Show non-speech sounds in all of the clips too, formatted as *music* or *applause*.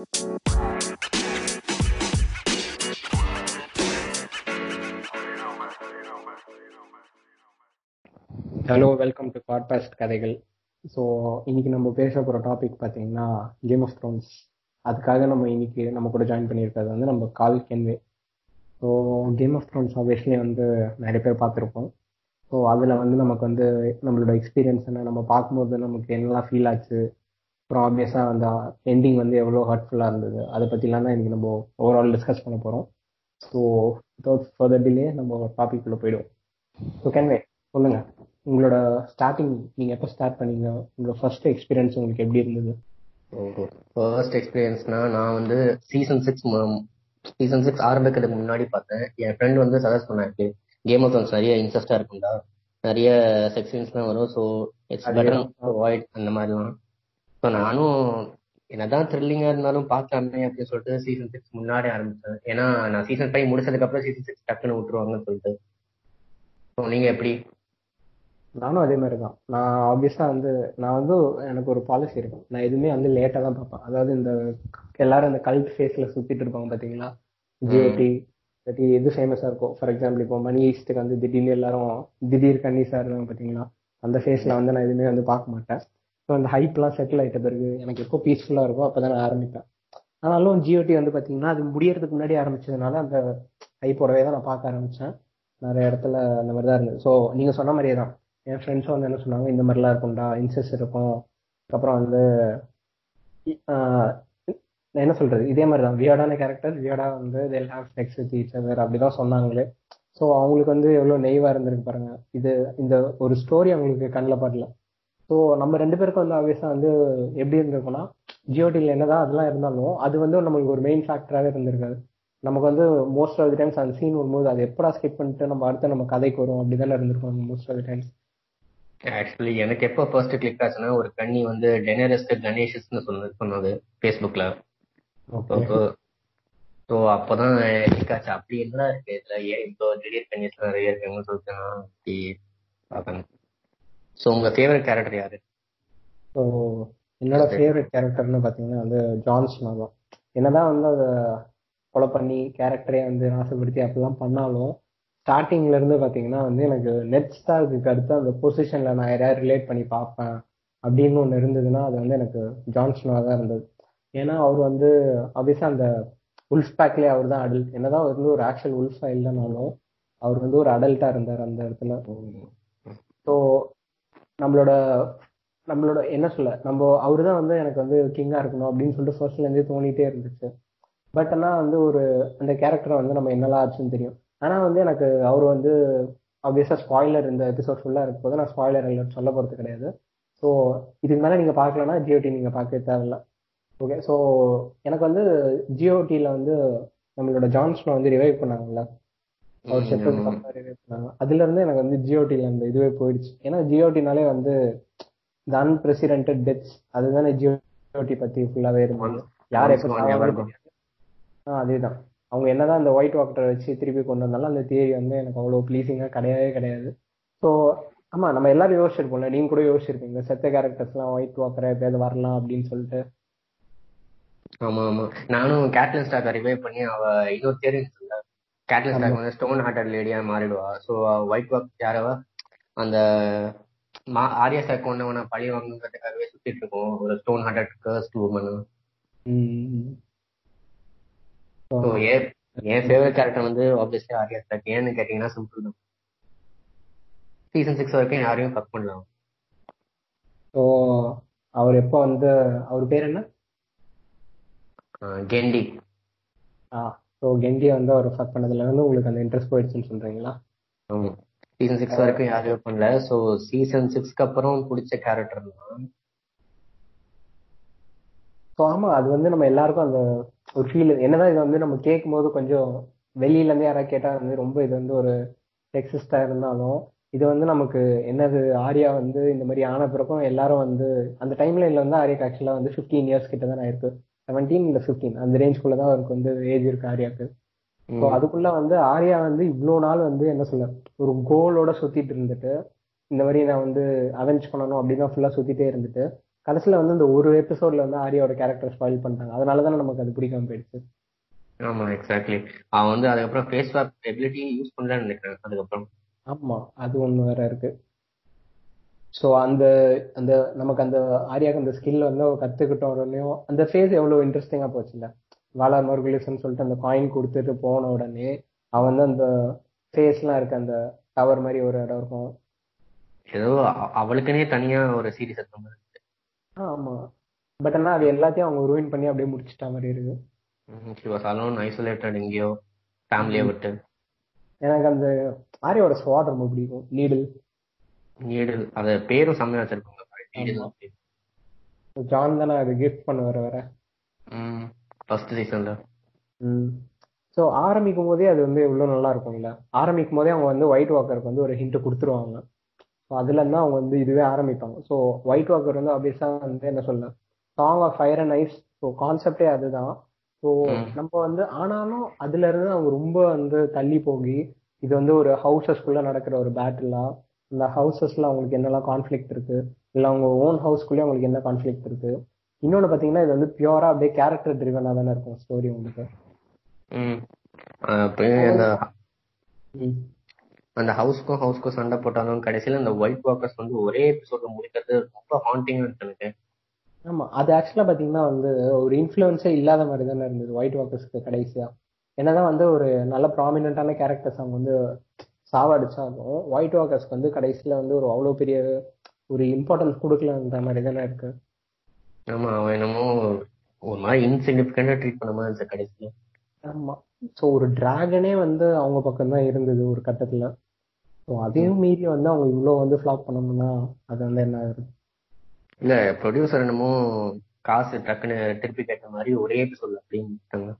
Hello welcome to podcast கதைகள் so இன்னைக்கு நம்ம பேச போகிற டாபிக் பார்த்தீங்கன்னா கேம் ஆஃப் த்ரோன்ஸ் அதுக்காக நம்ம இன்னைக்கு நம்ம கூட ஜாயின் பண்ணியிருக்கிறது வந்து நம்ம கால் Kenway so game of thrones obviously வந்து நிறைய பேர் பார்த்துருப்போம். ஸோ அதில் வந்து நமக்கு வந்து நம்மளோட எக்ஸ்பீரியன்ஸ் என்ன நம்ம பார்க்கும்போது நமக்கு என்னெல்லாம் ஃபீல் ஆச்சு அப்புறம் ஆப்வியஸாக அந்த எண்டிங் வந்து எவ்வளோ ஹர்ட்ஃபுல்லாக இருந்தது அதை பற்றிலாம் தான் இன்றைக்கி நம்ம ஓவரால் டிஸ்கஸ் பண்ண போகிறோம் ஸோ வித்தவுட் ஃபர்தர் டிலே நம்ம டாபிக் உள்ள போயிடுவோம். ஸோ கேன்வே சொல்லுங்கள் உங்களோட ஸ்டார்டிங் நீங்கள் எப்போ ஸ்டார்ட் பண்ணீங்க? உங்களோட ஃபர்ஸ்ட் எக்ஸ்பீரியன்ஸ் உங்களுக்கு எப்படி இருந்தது? ஃபர்ஸ்ட் எக்ஸ்பீரியன்ஸ்னா நான் வந்து சீசன் சிக்ஸ் சீசன் சிக்ஸ் ஆரம்பிக்கிறதுக்கு முன்னாடி பார்த்தேன். என் ஃப்ரெண்ட் வந்து சஜஸ்ட் பண்ணாரு கேம் ஆஃப் தோன்ஸ் நிறைய இன்ட்ரெஸ்டாக இருக்கும்டா. நிறைய செக்ஷன்ஸ்லாம் வரும். ஸோ இட்ஸ் பெட்டர் அவாய்ட் அந்த மாதிரிலாம். ஸோ நானும் என்னதான் த்ரில்லிங்கா இருந்தாலும் பார்க்கலாமே அப்படின்னு சொல்லிட்டு சீசன் சிக்ஸ் முன்னாடி ஆரம்பிச்சேன் ஏன்னா நான் சீசன் ஃபைவ் முடிச்சதுக்கு அப்புறம் சீசன் சிக்ஸ் டக்குன்னு விட்டுருவாங்கன்னு சொல்லிட்டு. ஸோ நீங்க எப்படி? நானும் அதே மாதிரி தான் நான் ஆப்வியஸா வந்து நான் வந்து எனக்கு ஒரு பாலிசி இருக்கும். நான் எதுவுமே வந்து லேட்டா தான் பார்ப்பேன். அதாவது இந்த எல்லாரும் இந்த கல்ட் ஃபேஸ்ல சுத்திட்டு இருப்பாங்க பாத்தீங்களா? ஜிஓடி இல்லாட்டி எது ஃபேமஸா இருக்கும் ஃபார் எக்ஸாம்பிள் இப்போ மணி ஈஸ்ட்டுக்கு வந்து திடீர்னு எல்லாரும் திடீர் கன்னிஸா இருந்தாங்க பாத்தீங்களா? அந்த ஃபேஸ்ல வந்து நான் எதுவுமே வந்து பார்க்க மாட்டேன். ஸோ அந்த ஹைப்லாம் செட்டில் ஆகிட்ட பிறகு எனக்கு எப்போ பீஸ்ஃபுல்லாக இருக்கோ அப்போ தான் நான் ஆரம்பிப்பேன். ஆனாலும் ஜியோடி வந்து பார்த்தீங்கன்னா அது முடியறதுக்கு முன்னாடி ஆரம்பிச்சதுனால அந்த ஹைப்போடவே தான் நான் பார்க்க ஆரம்பிச்சேன். நிறைய இடத்துல அந்த மாதிரி தான் இருந்தது. ஸோ நீங்கள் சொன்ன மாதிரியே தான். என் ஃப்ரெண்ட்ஸும் வந்து என்ன சொன்னாங்க? இந்த மாதிரிலாம் இருக்கும்டா இன்சஸ் இருக்கும். அப்புறம் வந்து என்ன சொல்றது? இதே மாதிரி தான் வியோடான கேரக்டர் வியோடா வந்து they'll have sex with each other அப்படிதான் சொன்னாங்களே. ஸோ அவங்களுக்கு வந்து எவ்வளோ நெய்வாக இருந்திருக்கு பாருங்க. இது இந்த ஒரு ஸ்டோரி அவங்களுக்கு கண்ணில் படல. ஸோ நம்ம ரெண்டு பேருக்கும் வந்து ஆப்வியஸா வந்து எப்படி இருந்திருக்கும்னா ஜியோடியில் என்னதான் அதெல்லாம் இருந்தாலும் அது வந்து நம்மளுக்கு ஒரு மெயின் ஃபேக்டராகவே இருந்திருக்காது. நமக்கு வந்து மோஸ்ட் ஆஃப் தி டைம்ஸ் அந்த சீன் வரும்போது அது எப்படா ஸ்கிப் பண்ணிட்டு நம்ம அடுத்து நம்ம கதைக்கு வரும் அப்படிதானே இருந்திருக்கும் most of the times actually எனக்கு எப்போ ஃபர்ஸ்ட் கிளிக் ஆச்சுன்னா ஒரு கண்ணி வந்து டெனரஸ்ட் கணேஷஸ்னு சொன்னது சொன்னது ஃபேஸ்புக்ல ஸோ அப்போதான் கிளிக் ஆச்சு. அப்படி என்ன இருக்கு? இதுல ஏன் இப்போ திடீர் கன்னிஸ் நிறைய இருக்குன்னு சொல்லிட்டு நான் அப்படி பார்ப்பேன் ஸோ உங்க ஃபேவரட் கேரக்டர் யாரு? ஸோ என்னோட ஃபேவரட் கேரக்டர்னு பார்த்தீங்கன்னா வந்து ஜான் ஸ்னோ தான். என்னதான் வந்து அதை கொலை பண்ணி கேரக்டரே வந்து நாசப்படுத்தி அப்படிலாம் பண்ணாலும் ஸ்டார்டிங்ல இருந்து பாத்தீங்கன்னா வந்து எனக்கு நெட் ஸ்டார்க்கு அடுத்து அந்த பொசிஷன்ல நான் யாரையாவது ரிலேட் பண்ணி பார்ப்பேன் அப்படின்னு ஒன்று இருந்ததுன்னா அது வந்து எனக்கு ஜான்ஸ்னா தான் இருந்தது. ஏன்னா அவர் வந்து ஆப்வியஸா அந்த உல்ஃப் பேக்லேயே அவர் தான் அடல்ட் என்னதான் வந்து ஒரு ஆக்சுவல் உல்ஃபா இல்லைனாலும் அவர் வந்து ஒரு அடல்ட்டா இருந்தார் அந்த இடத்துல. ஸோ நம்மளோட நம்மளோட என்ன சொல்ல நம்ம அவரு தான் வந்து எனக்கு வந்து கிங்கா இருக்கணும் அப்படின்னு சொல்லிட்டு ஃபர்ஸ்ட்ல இருந்தே தோணிட்டே இருந்துச்சு. பட் ஆனால் வந்து ஒரு அந்த கேரக்டரை வந்து நம்ம என்னெல்லாம் ஆச்சுன்னு தெரியும். ஆனால் வந்து எனக்கு அவர் வந்து ஆப்வியஸா ஸ்பாய்லர் இந்த எபிசோட் ஃபுல்லாக இருக்கும் போது நான் ஸ்பாய்லர் அலர்ட் சொல்ல போகிறது கிடையாது. ஸோ இதுக்கு மேலே நீங்கள் பார்க்கலன்னா ஜியோடி நீங்கள் பார்க்க தேவையில்ல. ஓகே ஸோ எனக்கு வந்து ஜியோடியில் வந்து நம்மளோட ஜான்ஸ்னை வந்து ரிவைவ் பண்ணாங்கல்ல? அவர் பண்ணாங்க அதுல இருந்து எனக்கு வந்து ஜியோடியில் அந்த இதுவே போயிடுச்சு. ஏன்னா ஜியோடினாலே வந்து இந்த அன்பிரசிடென்டட் டெத்ஸ் அதுதானே ஜியோடி பத்தி ஃபுல்லாவே இருந்தது. யார் எப்போ அதேதான். அவங்க என்னதான் அந்த ஒயிட் வாக்கரை வச்சு திருப்பி கொண்டு வந்தாலும் அந்த தியரி வந்து எனக்கு அவ்வளோ ப்ளீஸிங்காக கிடையவே கிடையாது. ஸோ ஆமா நம்ம எல்லாரும் யோசிச்சிருப்போம்ல நீங்க கூட யோசிச்சிருப்பீங்க செத்த கேரக்டர்ஸ் எல்லாம் ஒயிட் வாக்கரை எப்பயாவது வரலாம் அப்படின்னு சொல்லிட்டு. ஆமா ஆமா. நானும் கேட்லின் ஸ்டாக் ரிவைவ் பண்ணி அவ இன்னொரு தியரி சொல்ல கேட்லின் ஸ்டாக் வந்து ஸ்டோன் ஹார்ட்டட் லேடியா மாறிடுவா. ஸோ ஒயிட் வாக் யாரவ? அந்த ஆரியா ஸ்டாக் கொண்டவனை பழி வாங்குறதுக்காகவே சுத்திட்டு இருக்கோம் ஒரு stone hearted cursed woman so என் ஃபேவரட் கேரக்டர் வந்து ஆப்வியஸ்லி ஆரியா ஸ்டாக் ஏன்னு கேட்டீங்கன்னா சிம்பிள் தான். சீசன் சிக்ஸ் வரைக்கும் யாரையும் கட் பண்ணலாம். ஸோ அவர் எப்போ வந்து அவர் பேர் என்ன? கெண்டி ஆ. ஸோ கெண்டியை வந்து அவர் ஃபக் பண்ணதுல இருந்து உங்களுக்கு அந்த இன்ட்ரெஸ்ட் போயிடுச்சுன்னு சொல்றீங்களா? சீசன் சிக்ஸ் வரைக்கும் யாரையும் பண்ணல. ஸோ சீசன் சிக்ஸ்க்கு அப்புறம் பிடிச்ச கேரக்டர் தான் ஸோ ஆமாம் அது வந்து நம்ம எல்லாருக்கும் அந்த ஒரு ஃபீல் என்னதான் இதை வந்து நம்ம கேட்கும் போது கொஞ்சம் வெளியில இருந்து யாராவது கேட்டா வந்து ரொம்ப இது வந்து ஒரு செக்ஸிஸ்டா இருந்தாலும் இது வந்து நமக்கு என்னது ஆர்யா வந்து இந்த மாதிரி ஆன பிறக்கும் எல்லாரும் வந்து அந்த டைம்ல இல்ல வந்து ஆர்யாக்கு ஆக்சுவலா வந்து ஃபிஃப்டீன் இயர்ஸ் கிட்ட தான் ஆயிருக்கு. செவன்டீன் இல்ல ஃபிஃப்டீன் அந்த ரேஞ்ச்குள்ள தான் அவருக்கு வந்து ஏஜ் இருக்கு ஆர்யாக்கு. ஸோ அதுக்குள்ள வந்து ஆர்யா வந்து இவ்வளோ நாள் வந்து என்ன சொல்ல ஒரு கோலோட சுத்திட்டு இருந்துட்டு இந்த மாதிரி நான் வந்து அவெஞ்ச் பண்ணணும் அப்படின்னு ஃபுல்லா சுத்திட்டே இருந்துட்டு கடைசியில வந்து இந்த ஒரு எபிசோட்ல வந்து ஆரியாவோட கேரக்டர் ஸ்பாயில் பண்ணிட்டாங்க. அதனால தானே நமக்கு அது பிடிக்காம போயிடுச்சு. ஆமா எக்ஸாக்ட்லி அவன் வந்து அதுக்கப்புறம் ஃபேஸ் ஸ்வாப் எபிலிட்டி யூஸ் பண்ணலன்னு நினைக்கிறேன் அதுக்கப்புறம். ஆமா அது ஒண்ணு வேற இருக்கு. ஸோ அந்த அந்த நமக்கு அந்த ஆரியாக்கு அந்த ஸ்கில் வந்து அவ கத்துக்கிட்டோம் உடனே அந்த ஃபேஸ் எவ்வளவு இன்ட்ரெஸ்டிங்கா போச்சுல்ல? வாலா மொர்குலிசன் சொல்லிட்டு அந்த காயின் கொடுத்துட்டு போன உடனே அவன் வந்து அந்த ஃபேஸ்லாம் இருக்கு அந்த டவர் மாதிரி ஒரு இடம் இருக்கும். ஏதோ அ- அவளுக்குன்னே தனியா ஒரு சீரிஸ் மாதிரி இருக்கு. ஆமா. பட் ஆனா அது எல்லாத்தையும் அவங்க ரூயின் பண்ணி அப்படியே முடிச்சிட்ட மாதிரி இருக்கு she was alone isolated எங்கேயோ ஃபேமிலியை விட்டு. எனக்கு அந்த ஆரியாவோட ஸ்வாட் ரொம்ப பிடிக்கும். நீடில் நீடு அது பேரும் செம்மையா வச்சிருப்பாங்க. நீடு ஜான் தானே அது கிஃப்ட் பண்ண வர வர ம் ஃபர்ஸ்ட் சீசன்ல ஸோ ஆரம்பிக்கும் போதே அது வந்து எவ்வளவு நல்லா இருக்கும்ல. ஆரம்பிக்கும் போதே அவங்க வந்து ஒயிட் வாக்கருக்கு வந்து ஒரு ஹிண்ட் கொடுத்துருவாங்க. ஸோ அதுல இருந்து அவங்க வந்து இதுவே ஆரம்பிப்பாங்க. ஸோ ஒயிட் வாக்கர் வந்து ஆப்வியஸா வந்து என்ன சொல்ல song of fire and ice so கான்செப்டே அதுதான். ஸோ. நம்ம வந்து ஆனாலும் அதுல இருந்து அவங்க ரொம்ப வந்து தள்ளி போகி இது வந்து ஒரு ஹவுசஸ்குள்ள நடக்கிற ஒரு பேட்டிலா இந்த ஹவுசஸ்ல அவங்களுக்கு என்னெல்லாம் கான்ஃபிளிக்ட் இருக்கு? இல்ல அவங்க ஓன் ஹவுஸ்க்குள்ளே அவங்களுக்கு என்ன கான்ஃபிளிக்ட் இருக்கு? இன்னொன்னு பாத்தீங்கன்னா இது வந்து பியூரா அப்படியே கேரக்டர் ட்ரிவனா தானே இருக்கும் ஸ்டோரி உங்களுக்கு. அந்த அந்த ஹவுஸ்க்கும் ஹவுஸ்க்கும் சண்டை போட்டாலும் கடைசியில அந்த ஒயிட் வாக்கர்ஸ் வந்து ஒரே எபிசோட்ல முடிக்கிறது ரொம்ப ஹாண்டிங்கா இருக்கு எனக்கு. ஆமா. அது ஆக்சுவலா பாத்தீங்கன்னா வந்து ஒரு இன்ஃபுளுன்ஸே இல்லாத மாதிரி தானே இருந்தது ஒயிட் வாக்கர்ஸ்க்கு கடைசியா. என்னதான் வந்து ஒரு நல்ல ப்ராமினென்ட்டான கேரக்டர்ஸ் அவங்க வந்து சாவடிச்சாலும் ஒயிட் வாக்கர்ஸ்க்கு வந்து கடைசியில வந்து ஒரு அவ்வளவு பெரிய ஒரு இம்பார்ட்டன்ஸ் கொடுக்கலன்ற மாதிரி தானே இருக்கு. ஆமா அவன் என்னமோ ஒரு மாதிரி இன்சிக்னிபிகண்டா ட்ரீட் பண்ண மாதிரி இருந்துச்சு கடைசியில. ஆமா. ஸோ ஒரு டிராகனே வந்து அவங்க பக்கம் தான் இருந்தது ஒரு கட்டத்துல. ஸோ அதையும் மீறி வந்து அவங்க இவ்வளோ வந்து ஃபிளாப் பண்ணணும்னா அது வந்து என்ன ஆகுது? இல்ல ப்ரொடியூசர் என்னமோ காசு டக்குன்னு திருப்பி கேட்ட மாதிரி ஒரே எபிசோட்ல முடிச்சிட்டாங்க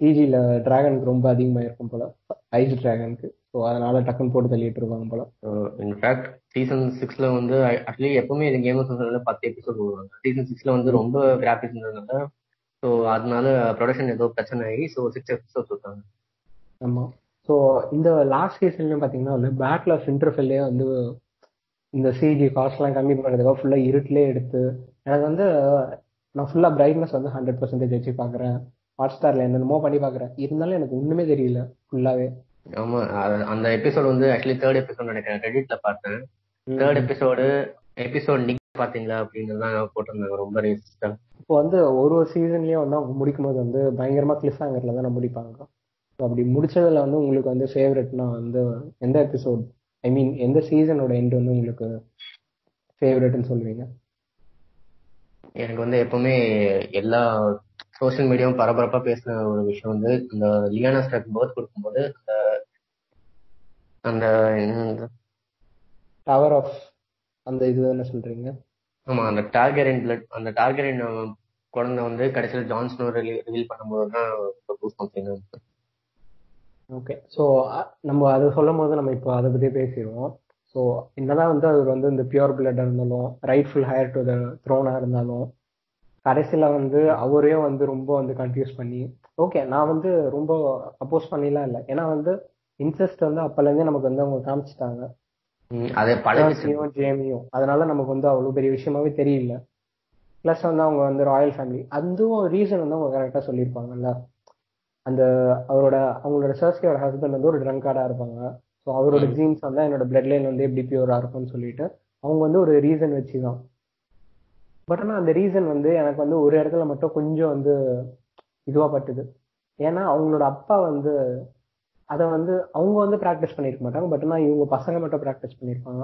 டிஜியில் டிராகனுக்கு ரொம்ப அதிகமாக இருக்கும் போல ஐஸ் டிராகனுக்கு ஸோ அதனால டக்குன்னு போட்டு தள்ளிட்டு இருப்பாங்க போல. இன்ஃபேக்ட் சீசன் சிக்ஸ்ல வந்து ஆக்சுவலி எப்பவுமே இது கேம் ஆஃப் பத்து எபிசோட் போடுவாங்க சீசன் சிக்ஸ்ல வந்து ரொம்ப கிராஃபிக்ஸ் இருந்ததுனால ஸோ அதனால ப்ரொடக்ஷன் ஏதோ பிரச்சனை ஆகி ஸோ சிக்ஸ் எபிசோட் கொடுத்தாங்க ஆமா. ஸோ இந்த லாஸ்ட் சீசன்லயும் பார்த்தீங்கன்னா வந்து பேட்டில் ஆஃப் இன்டர்ஃபெல்லே வந்து இந்த சிஜி காஸ்ட்லாம் கம்மி பண்ணுறதுக்காக ஃபுல்லாக இருட்டிலே எடுத்து எனக்கு வந்து நான் ஃபுல்லாக பிரைட்னஸ் வந்து ஹண்ட்ரட் பர்சன்டேஜ் வச்சு பார்க்குறேன் ஹாட் ஸ்டாரில் என்னென்னமோ பண்ணி பார்க்குறேன் இருந்தாலும் எனக்கு ஒன்றுமே தெரியல ஃபுல்லாகவே ஆமா அந்த எபிசோட் வந்து ஆக்சுவலி தேர்ட் எபிசோட் நினைக்கிறேன். ரெடிட்ல பார்த்தேன். தேர்ட் எபிசோடு எபிசோட் நீங்க பாத்தீங்களா அப்படின்னு தான் போட்டிருந்தாங்க ரொம்ப ரேசிஸ்டா இப்போ வந்து ஒரு ஒரு சீசன்லயும் வந்து முடிக்கும் போது வந்து பயங்கரமா கிளிஃப் ஹேங்கர்ல தான் முடிப்பாங்க. அப்படி முடிச்சதுல வந்து உங்களுக்கு வந்து ஃபேவரட்னா வந்து எந்த எபிசோட் ஐ மீன் எந்த சீசனோட எண்ட் வந்து உங்களுக்கு ஃபேவரட்னு சொல்லுவீங்க? எனக்கு வந்து எப்பவுமே எல்லா சோஷியல் மீடியாவும் பரபரப்பா பேசின ஒரு விஷயம் வந்து இந்த லியானா ஸ்டாக் பர்த் கொடுக்கும்போது அந்த அந்த டவர் ஆஃப் அந்த இது என்ன சொல்றீங்க? ஆமா அந்த டார்கெரின் பிளட் அந்த டார்கெரின் குழந்தை வந்து கடைசியில் ஜான்ஸ்னோ ரிவீல் பண்ணும்போது தான் பூஸ் பண்றீங்க ஓகே ஸோ நம்ம அதை சொல்லும் போது நம்ம இப்போ அதை பற்றி பேசிடுவோம். ஸோ என்னதான் வந்து அவர் வந்து இந்த பியூர் பிளட்டாக இருந்தாலும் ரைட்ஃபுல் ஹையர் டு த த்ரோனாக இருந்தாலும் கடைசியில் வந்து அவரையும் வந்து ரொம்ப வந்து கன்ஃபியூஸ் பண்ணி ஓகே நான் வந்து ரொம்ப அப்போஸ் பண்ணிலாம் இல்லை. ஏன்னா வந்து இன்ட்ரெஸ்ட் வந்து அப்போலேருந்தே நமக்கு வந்து அவங்க காமிச்சிட்டாங்க. அதே பழகிச்சு ஜான்சியும் ஜேமியும். அதனால நமக்கு வந்து அவ்வளோ பெரிய விஷயமாவே தெரியல. ப்ளஸ் வந்து அவங்க வந்து ராயல் ஃபேமிலி அதுவும் ரீசன் வந்து அவங்க கரெக்டாக சொல்லியிருப்பாங்கல்ல. அந்த அவரோட அவங்களோட சர்ஸ்கியோட ஹஸ்பண்ட் வந்து ஒரு ட்ரங்கார்டா இருப்பாங்க. ஸோ அவரோட. ஜீன்ஸ் வந்து என்னோட பிளட் லைன் வந்து எப்படி பியூரா இருக்கும்னு சொல்லிட்டு அவங்க வந்து ஒரு ரீசன் வச்சுதான். பட் ஆனால் அந்த ரீசன் வந்து எனக்கு வந்து ஒரு இடத்துல மட்டும் கொஞ்சம் வந்து இதுவா பட்டுது. ஏன்னா அவங்களோட அப்பா வந்து அதை வந்து அவங்க வந்து ப்ராக்டிஸ் பண்ணியிருக்க மாட்டாங்க. பட் ஆனால் இவங்க பசங்க மட்டும் ப்ராக்டிஸ் பண்ணியிருப்பாங்க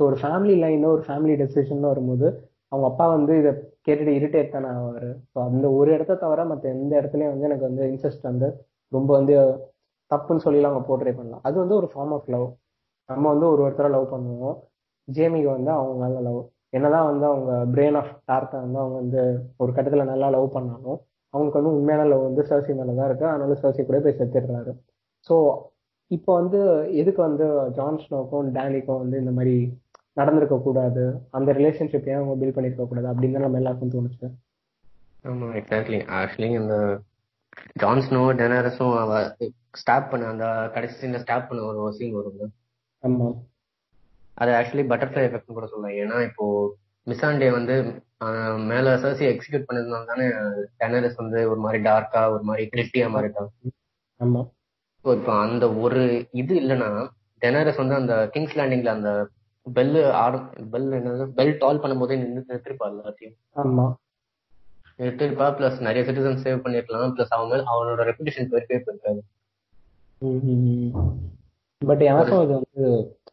ஸோ ஒரு ஃபேமிலி லைன் ஒரு ஃபேமிலி டெசிஷன் வரும்போது அவங்க அப்பா வந்து இதை கேட்டுட்டு இரிட்டேட் தானே ஆவார். ஸோ அந்த ஒரு இடத்த தவிர மற்ற எந்த இடத்துலையும் வந்து எனக்கு வந்து இன்ட்ரெஸ்ட் வந்து ரொம்ப வந்து தப்புன்னு சொல்லிலாம் அவங்க போர்ட்ரே பண்ணலாம். அது வந்து ஒரு ஃபார்ம் ஆஃப் லவ் நம்ம வந்து ஒரு ஒருத்தரை லவ் பண்ணுவோம். ஜேமிக்கு வந்து அவங்க மேல லவ் என்னதான் வந்து அவங்க பிரெயின் ஆஃப் டார்க்கை வந்து அவங்க வந்து ஒரு கட்டத்துல நல்லா லவ் பண்ணாலும் அவங்களுக்கு வந்து உண்மையான லவ் வந்து சர்சி மேல தான் இருக்கு. அதனால சர்சி கூட போய் செத்துடுறாரு. ஸோ இப்போ வந்து எதுக்கு வந்து ஜான் ஸ்னோக்கும் டேனிக்கும் வந்து இந்த மாதிரி நடந்திருக்க கூடாது? அந்த ரிலேஷன்ஷிப் ஏன் அவங்க பில்ட் பண்ணிருக்க கூடாது? அப்படின்னு தான் நம்ம எல்லாருக்கும் தோணுச்சு. ஆமா எக்ஸாக்ட்லி ஆக்சுவலி அந்த ஜான் ஸ்னோ டெனரஸும் அவ ஸ்டாப் பண்ண அந்த கடைசி சீன்ல ஸ்டாப் பண்ண ஒரு சீன் வரும்ல? ஆமா. அது ஆக்சுவலி பட்டர்ஃப்ளை எஃபெக்ட்னு கூட சொல்லலாம். ஏன்னா இப்போ மிசாண்டே வந்து மேல சர்சி எக்ஸிக்யூட் பண்ணதுனால தானே டெனரிஸ் வந்து ஒரு மாதிரி டார்க்கா ஒரு மாதிரி கிரிட்டியா மாறிட்டா. ஆமா. ஸோ இப்போ அந்த ஒரு இது இல்லைன்னா டெனரஸ் வந்து அந்த கிங்ஸ் லேண்டிங்ல அந்த பெல் ஆடு பெல் என்னது? பெல் டால் பண்ணும்போதே நின்று நிறுத்திருப்பா எல்லாத்தையும். ஆமா. நிறுத்திருப்பா பிளஸ் நிறைய சிட்டிசன் சேவ் பண்ணிருக்கலாம். பிளஸ் மேல அவனோட ரெப்புடேஷன் போயிருக்கே போயிருக்காது பட் எனக்கும் அது வந்து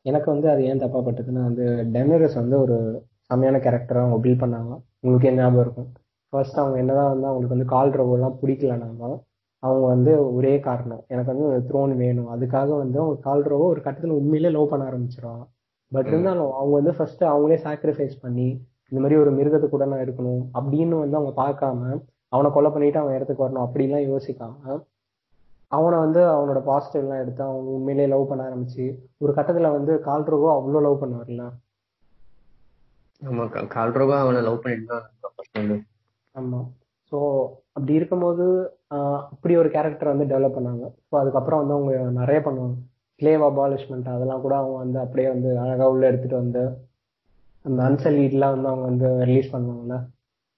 எனக்கு வந்து அது ஏன் தப்பா பட்டதுன்னா வந்து டெனரஸ் வந்து ஒரு செம்மையான கேரக்டராக அவங்க பில்ட் பண்ணாங்க. உங்களுக்கு என்ன ஞாபகம் இருக்கும்? ஃபர்ஸ்ட் அவங்க என்னதான் வந்து அவங்களுக்கு வந்து கால் எல்லாம் பிடிக்கலனாலும் அவங்க வந்து ஒரே காரணம். எனக்கு வந்து த்ரோன் வேணும். அதுக்காக வந்து அவங்க கால் ரோவோ ஒரு கட்டத்தில் உண்மையிலே லவ் பண்ண ஆரம்பிச்சிருவாங்க. பட் இருந்தாலும் அவங்க வந்து ஃபர்ஸ்ட் அவங்களே சாக்ரிஃபைஸ் பண்ணி இந்த மாதிரி ஒரு மிருகத்தை கூட நான் இருக்கணும் அப்படின்னு வந்து அவங்க பார்க்காம அவனை கொலை பண்ணிட்டு அவன் இடத்துக்கு வரணும் அப்படிலாம் யோசிக்காம அவனை வந்து அவனோட பாசிட்டிவ் எல்லாம் எடுத்து அவங்க உண்மையிலேயே லவ் பண்ண ஆரம்பிச்சு. ஒரு கட்டத்துல வந்து கால்ட்ரோவோ அவ்வளோ லவ் பண்ணுவார்ல? ஆமா கா- கால்ரோவா அவனை லவ் பண்ணிட்டு தான் இருந்தான் first வந்து. ஆமா. ஸோ அப்படி இருக்கும்போது அப்படி ஒரு கேரக்டர் வந்து டெவலப் பண்ணாங்க. ஸோ அதுக்கப்புறம் வந்து அவங்க நிறைய பண்ணுவாங்க. ஸ்லேவ் அபாலிஷ்மெண்ட் அதெல்லாம் கூட அவங்க வந்து அப்படியே வந்து அழகா உள்ள எடுத்துட்டு வந்து அந்த அன்சலீட்லாம் வந்து அவங்க வந்து ரிலீஸ் பண்ணுவாங்கல்ல?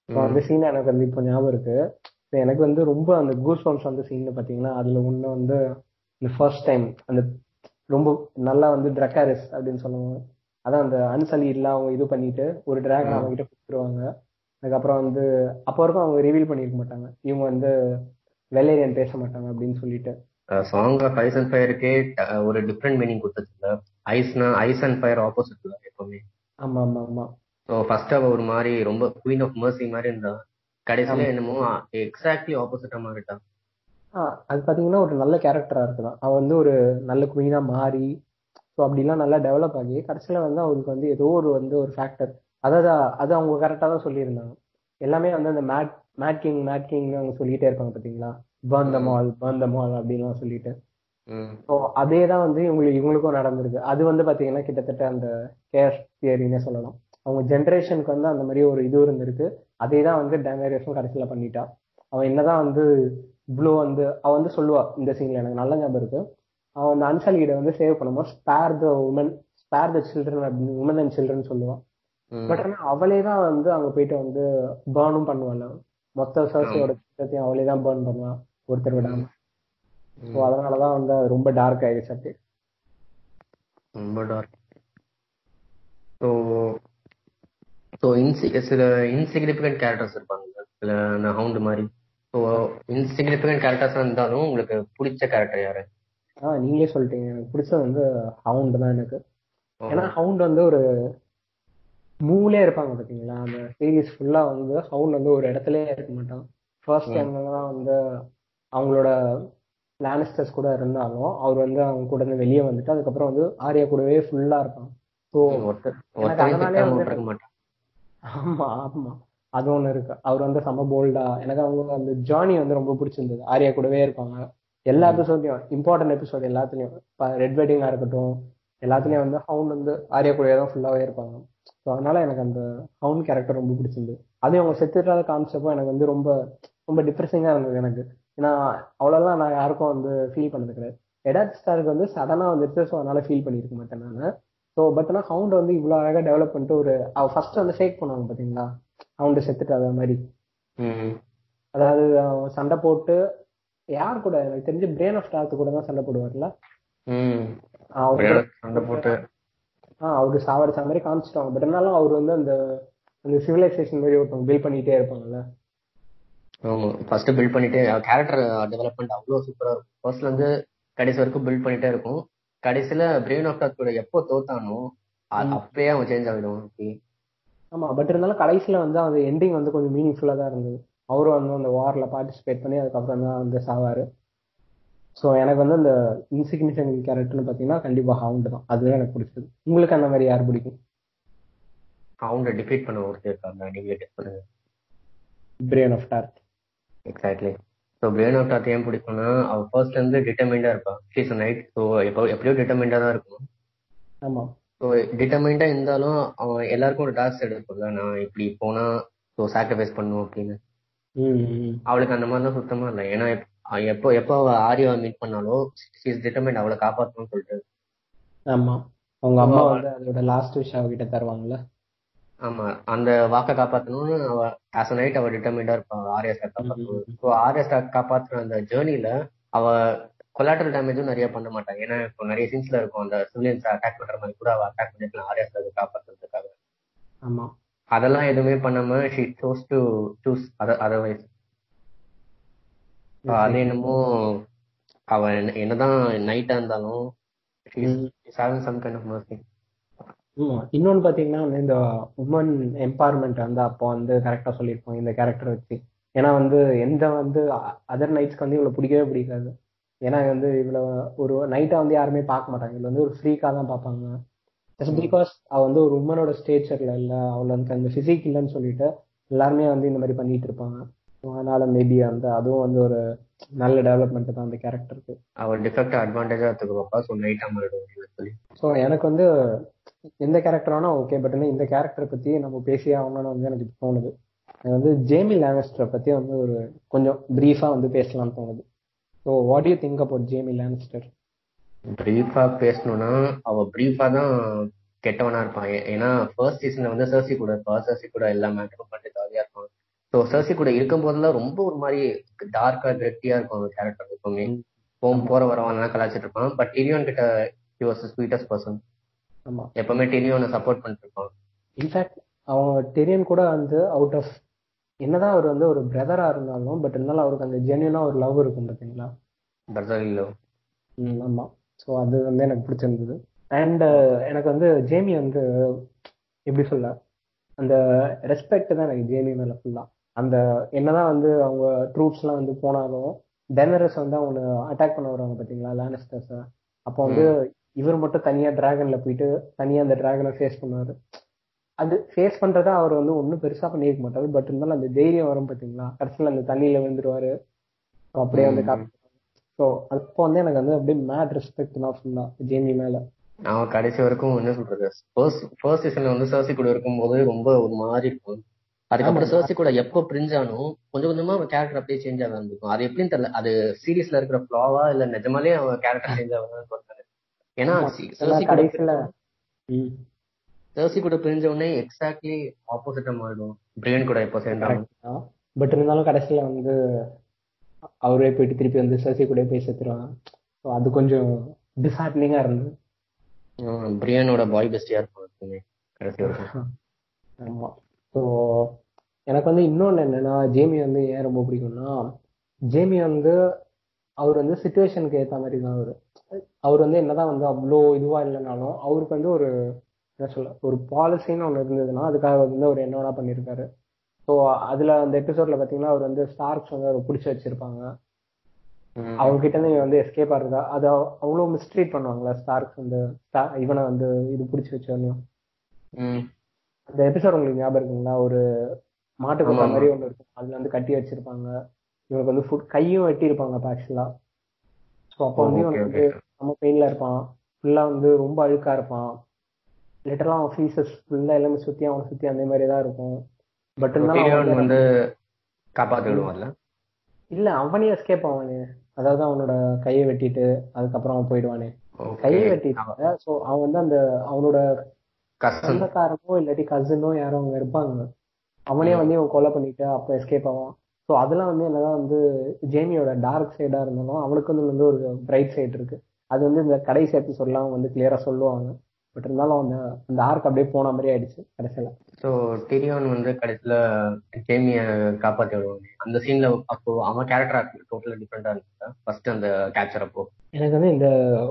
ஸோ அந்த சீன் எனக்கு வந்து இப்போ ஞாபகம் இருக்கு. எனக்கு வந்து ரொம்ப அந்த கூஸ் பம்ப்ஸ் வந்து சீன் பார்த்தீங்கன்னா அதுல ஒண்ணு வந்து இந்த ஃபர்ஸ்ட் டைம் அந்த ரொம்ப நல்லா வந்து ட்ரக்காரிஸ் அப்படின்னு சொல்லுவாங்க. அதான் அந்த அன்சலீட்லாம் அவங்க இது பண்ணிட்டு ஒரு டிராகன் அவங்க கிட்ட கொடுத்துருவாங்க. அதுக்கப்புறம் வந்து அப்போ வரைக்கும் அவங்க ரிவீல் பண்ணியிருக்க மாட்டாங்க. இவங்க வந்து வெள்ளேரியன் பேச மாட்டாங்க அப்படின்னு சொல்லிட்டு. சாங் ஆஃப் ஐஸ் அண்ட் ஃபயருக்கே ஒரு டிஃப்ரெண்ட் மீனிங் கொடுத்ததுல ஐஸ்னா ஐஸ் அண்ட் ஃபயர் ஆப்போசிட்ல எப்பவுமே. ஆமா ஆமா ஆமா. ஸோ ஃபர்ஸ்ட் அவ ஒரு மாதிரி ரொம்ப குயின் ஆஃப் மர்சி மாதிரி இருந்தா கடைசியில என்னமோ எக்ஸாக்ட்லி ஆப்போசிட்டா மாறிட்டா ஆஹ் அது பாத்தீங்கன்னா ஒரு நல்ல கேரக்டரா இருக்குதான். அவ வந்து ஒரு நல்ல குயினா மாறி ஸோ அப்படிலாம் நல்லா டெவலப் ஆகி கடைசியில வந்து அவருக்கு வந்து ஏதோ ஒரு வந்து ஒரு ஃபேக்டர் அதாவது அது அவங்க கரெக்டா தான் சொல்லியிருந்தாங்க. எல்லாமே வந்து அந்த மேட் மேட் கிங் மேட் கிங்னு அவங்க சொல்லிட்டே இருப்பாங்க பாத்தீங்களா? Burn them all burn them all அப்படின்லாம் சொல்லிட்டு. ஸோ அதே தான் வந்து இவங்களுக்கு இவங்களுக்கும் நடந்திருக்கு. அது வந்து பாத்தீங்கன்னா கிட்டத்தட்ட அந்த கேஷ் தியரினே சொல்லலாம். அவங்க ஜென்ரேஷனுக்கு வந்து அந்த மாதிரி ஒரு இது இருந்திருக்கு. அதே தான் வந்து டேமேரியஸும் கடைசியில பண்ணிட்டா. அவன் என்னதான் வந்து இவ்வளோ வந்து அவ வந்து சொல்லுவா இந்த சீன்ல எனக்கு நல்ல ஞாபகம் இருக்கு. அவன் அந்த அன்சலீடை வந்து சேவ் பண்ணும்போது spare the women spare the children அப்படின்னு உமன் அண்ட் சில்ட்ரன் சொல்லுவா. ம். பட் ஆனா அவளே தான் வந்து அங்க போயிட்டு வந்து பேர்னும் பண்ணுவாள் மொத்த சர்ச்சையோட சிஸ்டத்தையும் அவளே தான் பேர்ன் பண்ணுவான் ஒருத்தர் விடாம. ஸோ அதனாலதான் வந்து ரொம்ப டார்க் ஆயிடுச்சு அப்படி ரொம்ப டார்க் ஸோ ஸோ இன்சி சில இன்சிக்னிஃபிகண்ட் கேரக்டர்ஸ் இருப்பாங்க சில அந்த ஹவுண்ட் மாதிரி. ஸோ இன்சிக்னிஃபிகண்ட் கேரக்டர்ஸ் இருந்தாலும் உங்களுக்கு பிடிச்ச கேரக்டர் யாரு? ஆஹ் நீங்களே சொல்லிட்டீங்க. எனக்கு பிடிச்சது வந்து ஹவுண்ட் தான் எனக்கு. ஏன்னா ஹவுண்ட் வந்து ஒரு மூலே இருப்பாங்க பாத்தீங்களா? அந்த சீரீஸ் ஃபுல்லா வந்து ஹவுண்ட் வந்து ஒரு இடத்துலயே இருக்க மாட்டான். ஃபர்ஸ்ட் டைம்ல தான் வந்து அவங்களோட லானிஸ்டர்ஸ் கூட இருந்தாலும் அவர் வந்து அவங்க கூட இருந்து வெளியே வந்துட்டு அதுக்கப்புறம் வந்து ஆர்யா கூடவே ஃபுல்லா இருப்பான். ஸோ அதனாலே வந்து ஆமா ஆமா. அது ஒண்ணு இருக்கு. அவர் வந்து செம போல்டா எனக்கு அவங்க அந்த ஜானி வந்து ரொம்ப பிடிச்சிருந்தது. ஆர்யா கூடவே இருப்பாங்க. எல்லா எபிசோட்லயும் இம்பார்ட்டன்ட் எபிசோட் எல்லாத்துலயும். ரெட் வெட்டிங்கா இருக்கட்டும் எல்லாத்துலயும் வந்து ஹவுண்ட் வந்து ஆர்யா கூடவே தான் ஃபுல்லாவே இருப்பாங்க. ஸோ அதனால எனக்கு அந்த ஹவுண்ட் கேரக்டர் ரொம்ப பிடிச்சிருந்தது. அதே அவங்க செத்துட்டாத காமிச்சப்போ எனக்கு வந்து ரொம்ப ரொம்ப டிப்ரெசிங்கா இருந்தது எனக்கு. ஏன்னா அவ்வளோலாம் நான் யாருக்கும் வந்து ஃபீல் பண்ணது கிடையாது. எடாட் ஸ்டாருக்கு வந்து சடனா வந்துட்டு ஸோ அதனால ஃபீல் பண்ணியிருக்க மாட்டேன் நான். ஸோ பட் ஆனால் ஹவுண்ட் வந்து இவ்வளோ அழகாக டெவலப் பண்ணிட்டு ஒரு அவ ஃபர்ஸ்ட் வந்து ஷேக் பண்ணுவாங்க பார்த்தீங்களா ஹவுண்டு செத்துட்டு அத மாதிரி. அதாவது அவன் சண்டை போட்டு யார் கூட எனக்கு தெரிஞ்சு பிரெயின் ஆஃப் ஸ்டார்க்கு கூட தான் சண்டை போடுவார்ல? அவர் சண்டை போட்டு. ஆ அவரு சாவடிச்ச மாதிரி காமிச்சிட்டாங்க. பட் இருந்தாலும் அவர் வந்து அந்த அந்த சிவிலைசேஷன் மாதிரி ஒருத்தவங்க பில்ட் பண்ணிட்டே இருப்பாங்கல்ல? ஃபர்ஸ்ட் பில்ட் பண்ணிட்டே கேரக்டர் டெவலப்மெண்ட் அவ்வளோ சூப்பரா இருக்கும். ஃபர்ஸ்ட்ல இருந்து கடைசி வரைக்கும் பில்ட் பண்ணிட்டே இருக்கும். கடைசியில பிரெயின் ஆஃப் கூட எப்போ தோத்தானோ அப்பயே அவன் சேஞ்ச் ஆகிடுவான் ஆமா பட் இருந்தாலும் கடைசியில வந்து அந்த எண்டிங் வந்து கொஞ்சம் மீனிங்ஃபுல்லா தான் இருந்தது. அவரும் வந்து அந்த வார்ல பார்ட்டிசிபேட் பண்ணி அதுக்கப்புறம் தான் வந்து சாவாரு. ஸோ எனக்கு வந்து அந்த இன்சிக்னிஃபிகன்ட் கேரக்டர்னு பார்த்தீங்கன்னா கண்டிப்பா ஹவுண்ட் தான். அதுதான் எனக்கு பிடிச்சது. உங்களுக்கு அந்த மாதிரி யார் பிடிக்கும்? அவங்கள டிஃபீட் பண்ண ஒருத்தர் இருக்காங்க நீங்க கெஸ் பண்ணுங்க Brienne of Tarth exactly so of talk ஏன் பிடிக்கும்னா அவ ஃபர்ஸ்ட்ல இருந்து டிட்டர்மைண்டா இருப்பான் ஷீஸ் நைட் ஸோ எப்போ எப்படியோ டிட்டர்மைண்டா தான் இருக்கும். ஆமா. ஸோ டிட்டர்மைண்டா இருந்தாலும் அவன் எல்லாருக்கும் ஒரு சைடு இருக்கும்ல நான் இப்படி போனா ஸோ சாக்ரிஃபைஸ் பண்ணும் அப்படின்னு. அவளுக்கு அந்த மாதிரிலாம் சுத்தமா இல்லை. ஏன்னா எப்ப- எப்போ அவ ஆரியாவை மீட் பண்ணாலோ ஷீஸ் டிட்டர்மைண்ட் அவளை காப்பாற்றணும்னு சொல்லிட்டு. ஆமா. அவங்க அம்மா வந்து அதோட லாஸ்ட் விஷ் அவகிட்ட தருவாங்கல்ல. ஆமா அந்த வாக்க காப்பாத்தணும்னு அவ ஆஸ் நைட் அவ டிட்டர்மிண்டா இருப்பா ஆர்யா ஸ்டார் காப்பாத்தணும். ஸோ காப்பாத்துற அந்த ஜேர்னில அவ கொலாட்டரல் டேமேஜும் நிறைய பண்ண மாட்டாங்க ஏன்னா இப்போ நிறைய சீன்ஸ்ல இருக்கும் அந்த சிவிலியன்ஸ் அட்டாக் பண்ற மாதிரி கூட அவ அட்டாக் பண்ணிருக்கலாம் ஆர்யா ஸ்டார் காப்பாத்துறதுக்காக. ஆமா. அதெல்லாம் எதுவுமே பண்ணாம she chose to choose otherwise அது என்னமோ அவ என்ன- என்னதான் நைட்டா இருந்தாலும் சம் கைண்ட் ஆஃப் மர்சி இன்னொன்னு பாத்தீங்கன்னா வந்து இந்த உமன் எம்பவர்மெண்ட் வந்து அப்போ வந்து கரெக்டா சொல்லியிருப்போம் இந்த கேரக்டர் வச்சு. ஏன்னா வந்து எந்த வந்து அதர் நைட்ஸ்க்கு வந்து இவ்வளவு பிடிக்கவே பிடிக்காது. ஏன்னா வந்து இவ்வளவு ஒரு நைட்டா வந்து யாருமே பார்க்க மாட்டாங்க. இதுல வந்து ஒரு ஃப்ரீக்கா தான் பார்ப்பாங்க. ஜஸ்ட் பிகாஸ் அவ வந்து ஒரு உமனோட ஸ்டேச்சர்ல இல்ல அவள் வந்து அந்த பிசிக் இல்லைன்னு சொல்லிட்டு எல்லாருமே வந்து இந்த மாதிரி பண்ணிட்டு இருப்பாங்க. அதனால மேபி அந்த அதுவும் வந்து ஒரு நல்ல டெவலப்மெண்ட் தான் அந்த கேரக்டருக்கு அவ டிஃபெக்ட் அட்வான்டேஜா எடுத்துக்குவாப்பா? ஸோ நைட்டா மாறிடும் சொல்லி. ஸோ எனக்கு வந்து எந்த கேரக்டர் வேணா ஓகே பட் இந்த கேரக்டரை பத்தி நம்ம பேசியே ஆகணும்னு வந்து எனக்கு தோணுது. வந்து ஜேமி லேனிஸ்டரை பத்தி வந்து ஒரு கொஞ்சம் பிரீஃபா வந்து பேசலாம்னு தோணுது. So what you think about Jaime Lannister பிரீஃபா பேசணும்னா அவ பிரீஃபா தான் கெட்டவனா இருப்பான். ஏன்னா ஃபர்ஸ்ட் சீசன்ல வந்து சர்சி கூட இருப்பா. சர்சி கூட எல்லா மேட்டரும் பண்ணிட்டு ஜாலியா இருப்பான். ஸோ சர்சி கூட இருக்கும் போதெல்லாம் ரொம்ப ஒரு மாதிரி டார்க்கா கிரெட்டியா இருக்கும் அந்த கேரக்டர் எப்பவுமே போம் போற வரவன்லாம் கலாச்சிட்டு இருப்பான். பட் டிரியோன் கிட்ட ஹி வாஸ் ஸ்வீட்டஸ்ட் பர்சன் எப்பவுமே டிரியோனை சப்போர்ட் பண்ணிட்டு இருப்பான். இன்ஃபேக்ட் அவன் டெரியன் கூட வந்து அவுட் ஆஃப் என்னதான் அவர் வந்து ஒரு பிரதரா இருந்தாலும் பட் இருந்தாலும் அவருக்கு அந்த ஜென்யூனா ஒரு லவ் இருக்கும் பார்த்தீங்களா? பிரசரிலோ ம், ஆமா. ஸோ அது வந்து எனக்கு பிடிச்சிருந்தது. அண்ட் எனக்கு வந்து ஜேமி வந்து எப்படி சொல்ல அந்த ரெஸ்பெக்ட் தான் எனக்கு ஜேமி மேல ஃபுல்லா அந்த என்னதான் வந்து அவங்க ட்ரூப்ஸ் எல்லாம் வந்து போனாலும் டெனரஸ் வந்து அவங்க அட்டாக் பண்ண வருவாங்க பாத்தீங்களா லேனஸ்டர்ஸ் அப்போ வந்து இவர் மட்டும் தனியா டிராகன்ல போயிட்டு தனியா அந்த டிராகனை ஃபேஸ் பண்ணுவாரு. அது ஃபேஸ் பண்றதா அவர் வந்து ஒன்றும் பெருசா பண்ணியிருக்க மாட்டாரு. பட் இருந்தாலும் அந்த தைரியம் வரும் பாத்தீங்களா கடைசியில் அந்த தண்ணியில விழுந்துருவாரு. So அப்படியே வந்து காப்பாற்றுவாங்க ஸோ அப்போ வந்து எனக்கு வந்து அப்படியே மேட் ரெஸ்பெக்ட் தான் ஃபுல்லா ஜேமி மேல. அவன் கடைசி வரைக்கும் என்ன சொல்றது ஃபர்ஸ்ட் ஃபர்ஸ்ட் சீசன்ல வந்து சர்சி கூட இருக்கும்போது ரொம்ப ஒரு மாதிரி இருக்கும். அதுக்கப்புறம் சர்சி கூட எப்போ பிரிஞ்சானோ கொஞ்சம் கொஞ்சமா அவன் கேரக்டர் அப்படியே சேஞ்ச் ஆக ஆரம்பிக்கும். அது எப்படின்னு தெரியல. அது சீரியஸ்ல இருக்கிற ஃபிளாவா இல்ல நிஜமாலே அவன் கேரக்டர் சேஞ்ச் ஆகுதுன்னு சொல்றாங்க ஏன்னா சி- சர்சி கூட பிரிஞ்ச உடனே எக்ஸாக்ட்லி ஆப்போசிட்டா மாறிடும். பிரியன் கூட எப்போ சேர்ந்தாலும் பட் இருந்தாலும் கடைசியில வந்து அவரே போயிட்டு திருப்பி வந்து சசி கூட போய் செத்துருவாங்க ஸோ அது கொஞ்சம் டிஸ்ஹார்ட்னிங்கா இருந்தது. பிரியனோட பாய் பெஸ்டியா இருக்கும் எப்பவுமே. கடைசி ஆமா. ஸோ எனக்கு வந்து இன்னொன்று என்னன்னா ஜேமி வந்து ஏன் ரொம்ப பிடிக்கும்னா ஜேமி வந்து அவர் வந்து சுச்சுவேஷனுக்கு ஏற்ற மாதிரி தான் அவர் அவர் வந்து என்னதான் வந்து அவ்வளோ இதுவா இல்லைனாலும் அவருக்கு வந்து ஒரு என்ன சொல்ல ஒரு பாலிசின்னு ஒன்று இருந்ததுன்னா அதுக்காக வந்து அவர் என்ன பண்ணியிருக்காரு ஸோ அதுல அந்த எபிசோட்ல பாத்தீங்கன்னா அவர் வந்து ஸ்டார்க்ஸ் வந்து அவர் பிடிச்சி வச்சிருப்பாங்க. அவங்க கிட்ட இருந்து வந்து எஸ்கேப் ஆகுறதா அது அவ- அவ்வளவு மிஸ்ட்ரீட் பண்ணுவாங்களா ஸ்டார்க்ஸ் வந்து இவனை வந்து இது பிடிச்சி வச்சோன்னு. அந்த எபிசோட் உங்களுக்கு ஞாபகம் இருக்குங்களா? ஒரு மாட்டு கொட்டை. மாதிரி ஒன்று இருக்கும். அதுல வந்து கட்டி வச்சிருப்பாங்க. இவனுக்கு வந்து ஃபுட் கையும் வெட்டி இருப்பாங்க ஆக்சுவலா ஸோ அப்போ வந்து okay, வந்து நம்ம பெயின்ல இருப்பான். ஃபுல்லா வந்து ரொம்ப அழுக்கா இருப்பான். லிட்டரலா அவன் ஃபீஸஸ் ஃபுல்லா எல்லாமே சுத்தி அவனை சுத்தி அந்த மாதிரி தான் இருக்கும். பட் இருந்தாலும் வந்து- வந்து காப்பாத்தி விடுவான்ல இல்ல அவனே எஸ்கேப் ஆவானே. அதாவது அவனோட கையை வெட்டிட்டு அதுக்கப்புறம் அவன் போயிடுவானே. கையை வெட்டிட்டு ஸோ அவன் வந்து அந்த அவனோட கசன் சொந்தக்காரனோ இல்லாட்டி கசினோ யாரோ அவங்க இருப்பாங்க. அவனே வந்து இவன் கொலை பண்ணிட்டு அப்ப எஸ்கேப் ஆவான். ஸோ அதெல்லாம் வந்து என்னதான் வந்து ஜேமியோட டார்க் சைடா இருந்தாலும் அவனுக்கு வந்து வந்து ஒரு பிரைட் சைடு இருக்கு. அது வந்து இந்த கடைசி எபிசோட்லாம் வந்து கிளியரா சொல்லுவாங்க. பட் இருந்தாலும் அந்த அந்த ஆர்க் அப்படியே போன மாதிரி ஆயிடுச்சு கடைசியில. ஸோ டிரியான் வந்து கடைசியில ஜேமிய காப்பாத்தி விடுவாங்க. அந்த சீன்ல அப்போ அவன் கேரக்டர் டோட்டலா டிஃப்ரெண்டா இருந்துச்சு ஃபர்ஸ்ட் அந்த கேப்சர் அப்போ. எனக்கு வந்து இந்த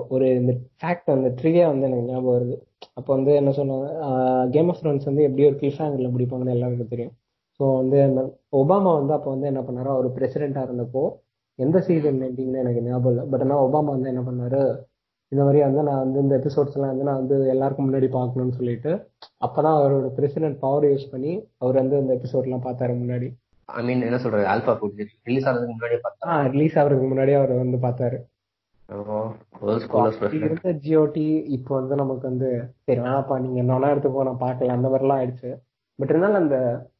ஒரு இந்த ஃபேக்ட் அந்த ட்ரிகே வந்து எனக்கு ஞாபகம் வருது. அப்போ வந்து என்ன சொன்னாங்க கேம் ஆஃப் த்ரோன்ஸ் வந்து எப்படி ஒரு கிளிஃப் ஆங்கிள் முடிப்பாங்கன்னு எல்லாருக்கும் தெரியும். ஸோ வந்து ஒபாமா வந்து அப்போ வந்து என்ன பண்ணாரு அவர் பிரசிடென்டா இருந்தப்போ எந்த சீசன் எண்டிங்னு எனக்கு ஞாபகம் இல்லை. பட் ஆனால் ஒபாமா வந்து என்ன பண்ணாரு இந்த மாதிரி வந்து நான் வந்து இந்த எபிசோட்ஸ் எல்லாம் வந்து நான் வந்து எல்லாருக்கும் முன்னாடி பார்க்கணும்னு சொல்லிட்டு அப்பதான் அவரோட பிரசிடென்ட் பவர் யூஸ் பண்ணி அவர் வந்து இந்த எபிசோட் எல்லாம் பார்த்தாரு முன்னாடி. ஐ மீன் என்ன சொல்றது ஆல்பா ரிலீஸ் ஆனதுக்கு முன்னாடியே பார்த்தா ரிலீஸ் ஆகிறதுக்கு முன்னாடியே அவர் வந்து பார்த்தாரு. இருந்த ஜியோடி இப்போ வந்து நமக்கு வந்து சரி வேணாப்பா நீங்க என்ன வேணா எடுத்துக்கோ நான் பார்க்கல அந்த மாதிரிலாம் ஆயிடுச்சு. பட் இருந்தாலும் அந்த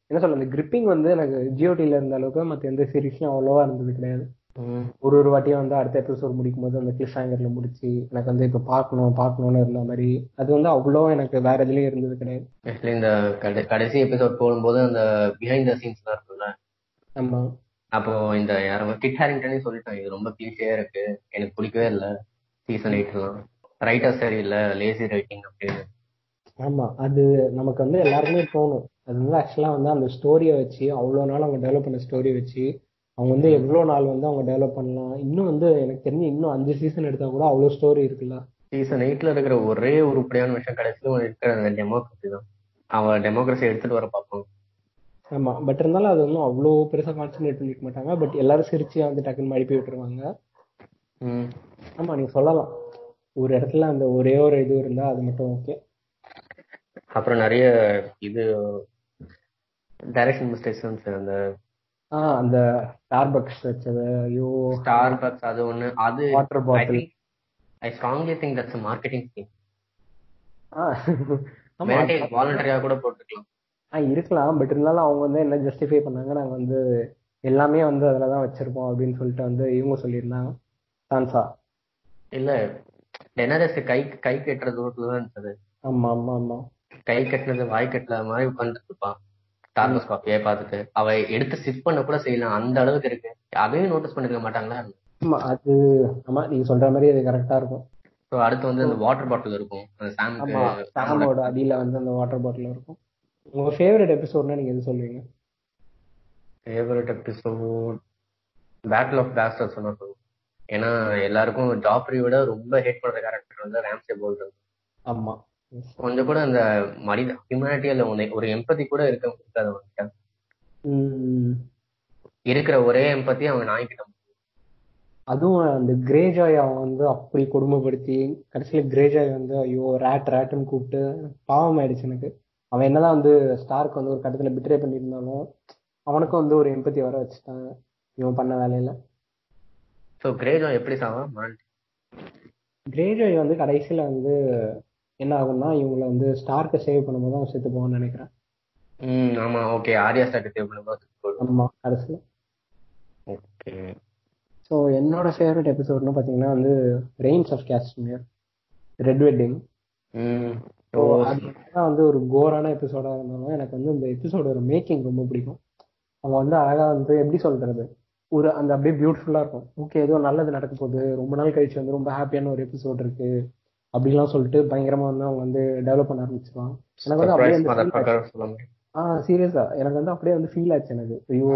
என்ன சொல்ல அந்த கிரிப்பிங் வந்து எனக்கு ஜியோடில இருந்த அளவுக்கு மற்ற எந்த சீரீஸ்லயும் அவ்வளோவா இருந்தது கிடையாது. ஒரு ஒரு வாட்டியும் வந்து அடுத்த எபிசோட் முடிக்கும் போது அந்த கிளிஃப் ஹேங்கர்ல முடிச்சு எனக்கு வந்து இப்ப பார்க்கணும் பார்க்கணும்னு இருந்த மாதிரி அது வந்து அவ்வளோ எனக்கு வேற எதுலயும் இருந்தது கிடையாது. ஆக்சுவலி இந்த கடை- கடைசி எபிசோட் போடும்போது அந்த பிஹைண்ட் த சீன்ஸ் எல்லாம் இருக்கும்ல? ஆமா. அப்போ இந்த யாரும் கிட் ஹேரிங்டனே சொல்லிட்டான் இது ரொம்ப கிளீஷியா இருக்கு. எனக்கு பிடிக்கவே இல்ல. சீசன் எயிட் எல்லாம் ரைட்டர் சரி இல்ல லேசி ரைட்டிங் அப்படின்னு ஆமா. அது நமக்கு வந்து எல்லாருக்குமே தோணும். அது வந்து ஆக்சுவலா வந்து அந்த ஸ்டோரியை வச்சு அவ்வளவு நாள் அவங்க டெவலப் பண்ண ஸ்டோரி வச்சு அவங்க வந்து எவ்வளவு நாள் வந்து அவங்க டெவலப் பண்ணலாம். இன்னும் வந்து எனக்கு தெரிஞ்சு இன்னும் அஞ்சு சீசன் எடுத்தா கூட அவ்வளவு ஸ்டோரி இருக்குல்ல. சீசன் எயிட்ல இருக்கிற ஒரே உருப்படியான விஷயம் கடைசியில இருக்கிற டெமோக்ரஸி தான். அவன் டெமோக்ரஸி எடுத்துட்டு வர பார்ப்பான் ஆமா. பட் இருந்தாலும் அது ஒன்றும் அவ்வளோ பெருசா கான்சென்ட்ரேட் பண்ணிக்க மாட்டாங்க. பட் எல்லாரும் சிரிச்சு வந்து டக்குன்னு மடிப்பி விட்டுருவாங்க. ஆமா நீங்க சொல்லலாம். ஒரு இடத்துல அந்த ஒரே ஒரு இது இருந்தா அது மட்டும் ஓகே அப்புறம் நிறைய இது டைரக்ஷன் மிஸ்டேக்ஸ் அந்த ஆஹ் அந்த ஸ்டார்பக்ஸ் வச்சது. ஐயோ. ஸ்டார் பக்ஸ் அது ஒண்ணு. அது water bottle I strongly think that's marketing scheme வாலண்டரியா கூட போட்டுக்கலாம். இருக்கலாம். பட் இருந்தாலும் அவங்க வந்து என்ன ஜஸ்டிஃபை பண்ணாங்க? நாங்க வந்து எல்லாமே வந்து அதுல தான் வச்சிருப்போம் அப்படின்னு சொல்லிட்டு வந்து இவங்க சொல்லியிருந்தாங்க. சான்சா. இல்ல டெனரஸ் கை கை கட்டுற தூரத்துல தான் இருந்தது. ஆமா ஆமா ஆமா. கை கட்டினது வாய் கட்டல மாதிரி உட்காந்துட்டு இருப்பான் ஸ்டார்பக்ஸ் காப்பியை பார்த்துட்டு. அவ எடுத்து சிப் பண்ண கூட செய்யலாம். அந்த அளவுக்கு இருக்கு. அதையும் நோட்டீஸ் பண்ணிருக்க மாட்டாங்களா? ஆமா அது ஆமா நீங்க சொல்ற மாதிரி அது கரெக்டா இருக்கும். ஸோ அடுத்து வந்து அந்த வாட்டர் பாட்டில் இருக்கும். சாமோட அடியில வந்து அந்த வாட்டர் பாட்டில் இருக்கும். உங்க ஃபேவரட் எபிசோட்னா நீங்க எது சொல்லுவீங்க? Favourite episode battle of bastard சொன்னா ஏன்னா எல்லாருக்கும் ஜாப்ரி விட ரொம்ப ஹேட் பண்ற கேரக்டர் வந்து ரேம்சே போல்டன் ஆமா. கொஞ்சம் கூட அந்த மனித ஹியூமனிட்டியில ஒரு எம்பதி கூட இருக்க இருக்காது அவன்கிட்ட இருக்கிற ஒரே எம்பத்தி அவன் நாய்க்கிட்ட அதுவும் அந்த கிரேஜாய் அவன் வந்து அப்படி கொடுமைப்படுத்தி கடைசியில கிரேஜாய் வந்து ஐயோ ரேட் ரேட்டுன்னு கூப்பிட்டு பாவம் ஆயிடுச்சு எனக்கு. அவன் என்னதான் வந்து ஸ்டார்க்கு வந்து ஒரு கட்டத்துல பிட்ரே பண்ணியிருந்தாலும் அவனுக்கும் வந்து ஒரு எம்பத்தி வர வச்சுட்டாங்க இவன் பண்ண வேலையில. ஸோ கிரேஜோ எப்படி சாவா மான் கிரேஜாய் வந்து கடைசியில வந்து என்ன ஆகும்னா இவங்களை வந்து ஸ்டார்க்கை சேவ் பண்ணும்போது அவன் செத்து போவான்னு நினைக்கிறேன். ம் ஆமா ஓகே ஆரியா ஸ்டார்ட் சேவ் பண்ணும்போது ஆமா கடைசியில. ஓகே ஸோ என்னோட ஃபேவரட் எபிசோட்னு பார்த்தீங்கன்னா வந்து Rains of Castamere red wedding so வந்து ஒரு கோரான எபிசோடா இருந்தாலும் எனக்கு வந்து இந்த எபிசோடோட மேக்கிங் ரொம்ப பிடிக்கும். அவங்க வந்து அழகா வந்து எப்படி சொல்றது? ஒரு அந்த அப்படியே பியூட்டிஃபுல்லா இருக்கும். ஓகே ஏதோ நல்லது நடக்க போகுது. ரொம்ப நாள் கழிச்சு வந்து ரொம்ப ஹாப்பியான ஒரு எபிசோட் இருக்கு. அப்படிலாம் சொல்லிட்டு பயங்கரமா வந்து அவங்க வந்து டெவலப் பண்ண ஆரம்பிச்சிருவாங்க. எனக்கு வந்து அப்படியே அந்த feel ஆச்சு. சொல்ல முடியும் ஆ. சீரியஸா எனக்கு வந்து அப்படியே வந்து ஃபீல் ஆச்சு எனக்கு. ஐயோ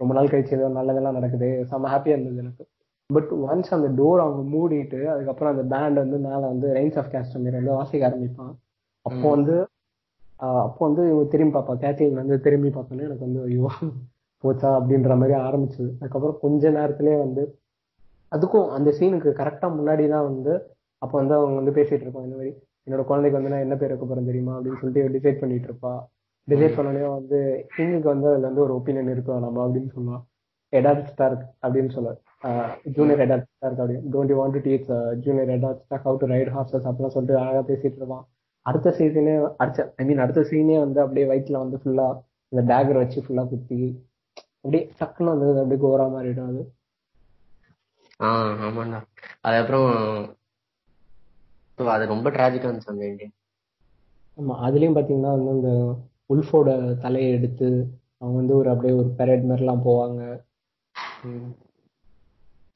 ரொம்ப நாள் கழிச்சு ஏதோ நல்லதெல்லாம் நடக்குது. செம்ம ஹாப்பியா இருந்தது எனக்கு. பட் ஒன்ஸ் அந்த டோர் அவங்க மூடிட்டு அதுக்கப்புறம் அந்த பேண்ட் வந்து மேல வந்து ரெயின்ஸ் ஆஃப் காஷ்மீர் வந்து வாசிக்க ஆரம்பிப்பான். அப்போ. வந்து அப்போ வந்து இவங்க திரும்பி பார்ப்பா கேத்லின் வந்து திரும்பி பார்த்தோன்னே எனக்கு வந்து ஐயோ போச்சா அப்படின்ற மாதிரி ஆரம்பிச்சது. அதுக்கப்புறம் கொஞ்ச நேரத்திலே வந்து அதுக்கும் அந்த சீனுக்கு கரெக்டா முன்னாடி தான் வந்து அப்போ வந்து அவங்க வந்து பேசிட்டு இருப்பாங்க. இந்த மாதிரி என்னோட குழந்தைக்கு வந்து நான் என்ன பேர் வைக்க போறேன் தெரியுமா? அப்படின்னு சொல்லிட்டு டிசைட் பண்ணிட்டு இருப்பா. டிசைட் பண்ணோடனே வந்து கிங்குக்கு வந்து அதுல வந்து ஒரு ஒப்பீனியன் இருக்கு நம்ம அப்படின்னு சொல்லுவான் எடார்ட் ஸ்டார்க் அப்படின்னு சொல்ல ஜூனியர் எடார்ட் ஸ்டார்க் அப்படின்னு don't you want to teach junior Eddard Stark how to ride horses அப்படிலாம் சொல்லிட்டு அழகா பேசிட்டு இருப்பான். அடுத்த சீசனே அடுத்த ஐ மீன் அடுத்த சீனே வந்து அப்படியே வயிற்றுல வந்து ஃபுல்லா இந்த டேகர் வச்சு ஃபுல்லா குத்தி அப்படியே டக்குன்னு வந்து அது அப்படியே கோரா மாறிடும் அது. ஆ ஆமாண்டா அதுக்கப்புறம் அது ரொம்ப டிராஜிக்கா இருந்துச்சு அந்த. ஆமா அதுலயும் பாத்தீங்கன்னா வந்து இந்த உல்ஃபோட தலையை எடுத்து அவங்க வந்து ஒரு அப்படியே ஒரு பெரேட் மாதிரிலாம் போவாங்க.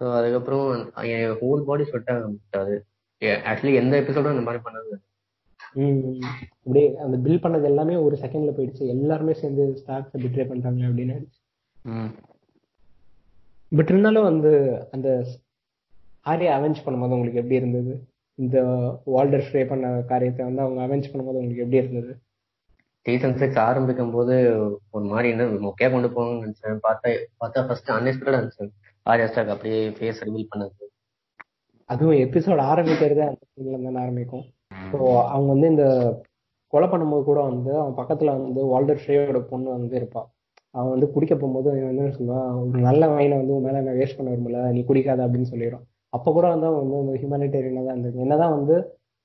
ஸோ அதுக்கப்புறம் என் ஹோல் பாடி ஸ்வெட் ஆரம்பிச்சாது ஆக்சுவலி எந்த எபிசோடும் இந்த மாதிரி பண்ணது அப்படியே அந்த பில் பண்ணது எல்லாமே ஒரு செகண்ட்ல போயிடுச்சு. எல்லாருமே சேர்ந்து ஸ்டாக்ஸை பிட்ரே பண்ணிட்டாங்க அப்படின்னு. பட் இருந்தாலும் வந்து அந்த ஆரியா அவெஞ்ச் பண்ணும்போது உங்களுக்கு எப்படி இருந்தது? இந்த வால்டர் ஸ்ப்ரே பண்ண காரியத்தை வந்து அவங்க அவெஞ்ச் பண்ணும்போது உங்களுக்கு எப்படி இருந்தது? சீசன் சிக்ஸ் ஆரம்பிக்கும் போது ஒரு மாதிரி என்ன மொக்கையா கொண்டு போவாங்கன்னு நினைச்சேன். பார்த்தா பார்த்தா ஃபர்ஸ்ட் அன்எக்ஸ்பெக்டடா இருந்துச்சு. ஆர்யாஸ்டாக் அப்படியே ஃபேஸ் ரிவீல் பண்ணுது. அதுவும் எபிசோட் ஆரம்பிக்கிறதே அந்த சீன்ல ஆரம்பிக்கும். ஸோ அவங்க வந்து இந்த கொலை பண்ணும்போது கூட வந்து அவன் பக்கத்துல வந்து வால்டர் ஷ்ரேயோட பொண்ணு வந்து இருப்பான் அவன் வந்து குடிக்க போகும்போது அவன் வந்து என்ன சொல்லுவான் ஒரு நல்ல வைனை வந்து உன் மேல என்ன வேஸ்ட் பண்ண விரும்பல நீ குடிக்காத அப்படின்னு சொல்லிடுறான் அப்ப கூட வந்து அவன் வந்து ஒரு தான் இருந்திருக்கு என்னதான் வந்து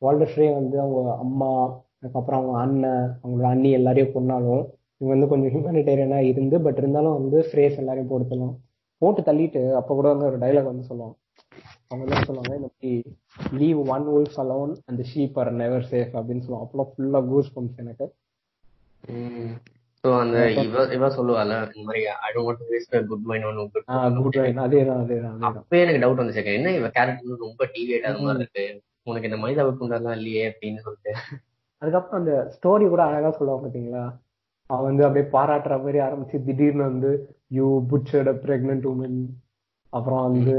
வால்டர் ஸ்ரே வந்து அவங்க அம்மா அதுக்கப்புறம் அவங்க அண்ணன் அவங்களோட அண்ணி எல்லாரையும் கொன்னாலும் இவங்க வந்து கொஞ்சம் ஹியூமனிடேரியனா இருந்து பட் இருந்தாலும் வந்து ஃப்ரேஸ் எல்லாரையும் பொறுத்தலாம் போட்டு தள்ளிட்டு அப்ப கூட வந்து ஒரு டைலாக் வந்து சொல்லுவாங்க. அவங்க என்ன சொல்லுவாங்க? இந்த மாதிரி லீவ் ஒன் wolf alone அந்த ஷீப் ஆர் நெவர் சேஃப் அப்படின்னு சொல்லுவாங்க. அப்பெல்லாம் ஃபுல்லா கூஸ் பம்ப்ஸ் எனக்கு. சோ அந்த இவ இவ சொல்லுவால இந்த மாதிரி I don't want good mind on good good rain அதேதான் அதேதான் அப்பவே எனக்கு டவுட் வந்துச்சு. என்ன இவ கேரக்டர் ரொம்ப டிவியேட் மாதிரி இருக்கு? உனக்கு இந்த மனித குண்டெல்லாம் இல்லையே அப்படின்னு சொல்லிட்டு. அதுக்கப்புறம் அந்த ஸ்டோரி கூட அழகா சொல்லுவாங்க பாத்தீங்களா? அவன் வந்து அப்படியே பாராட்டுற மாதிரி ஆரம்பிச்சு திடீர்னு வந்து யூ புட்சர்ட் பிரெக்னென்ட் உமன் அப்புறம் வந்து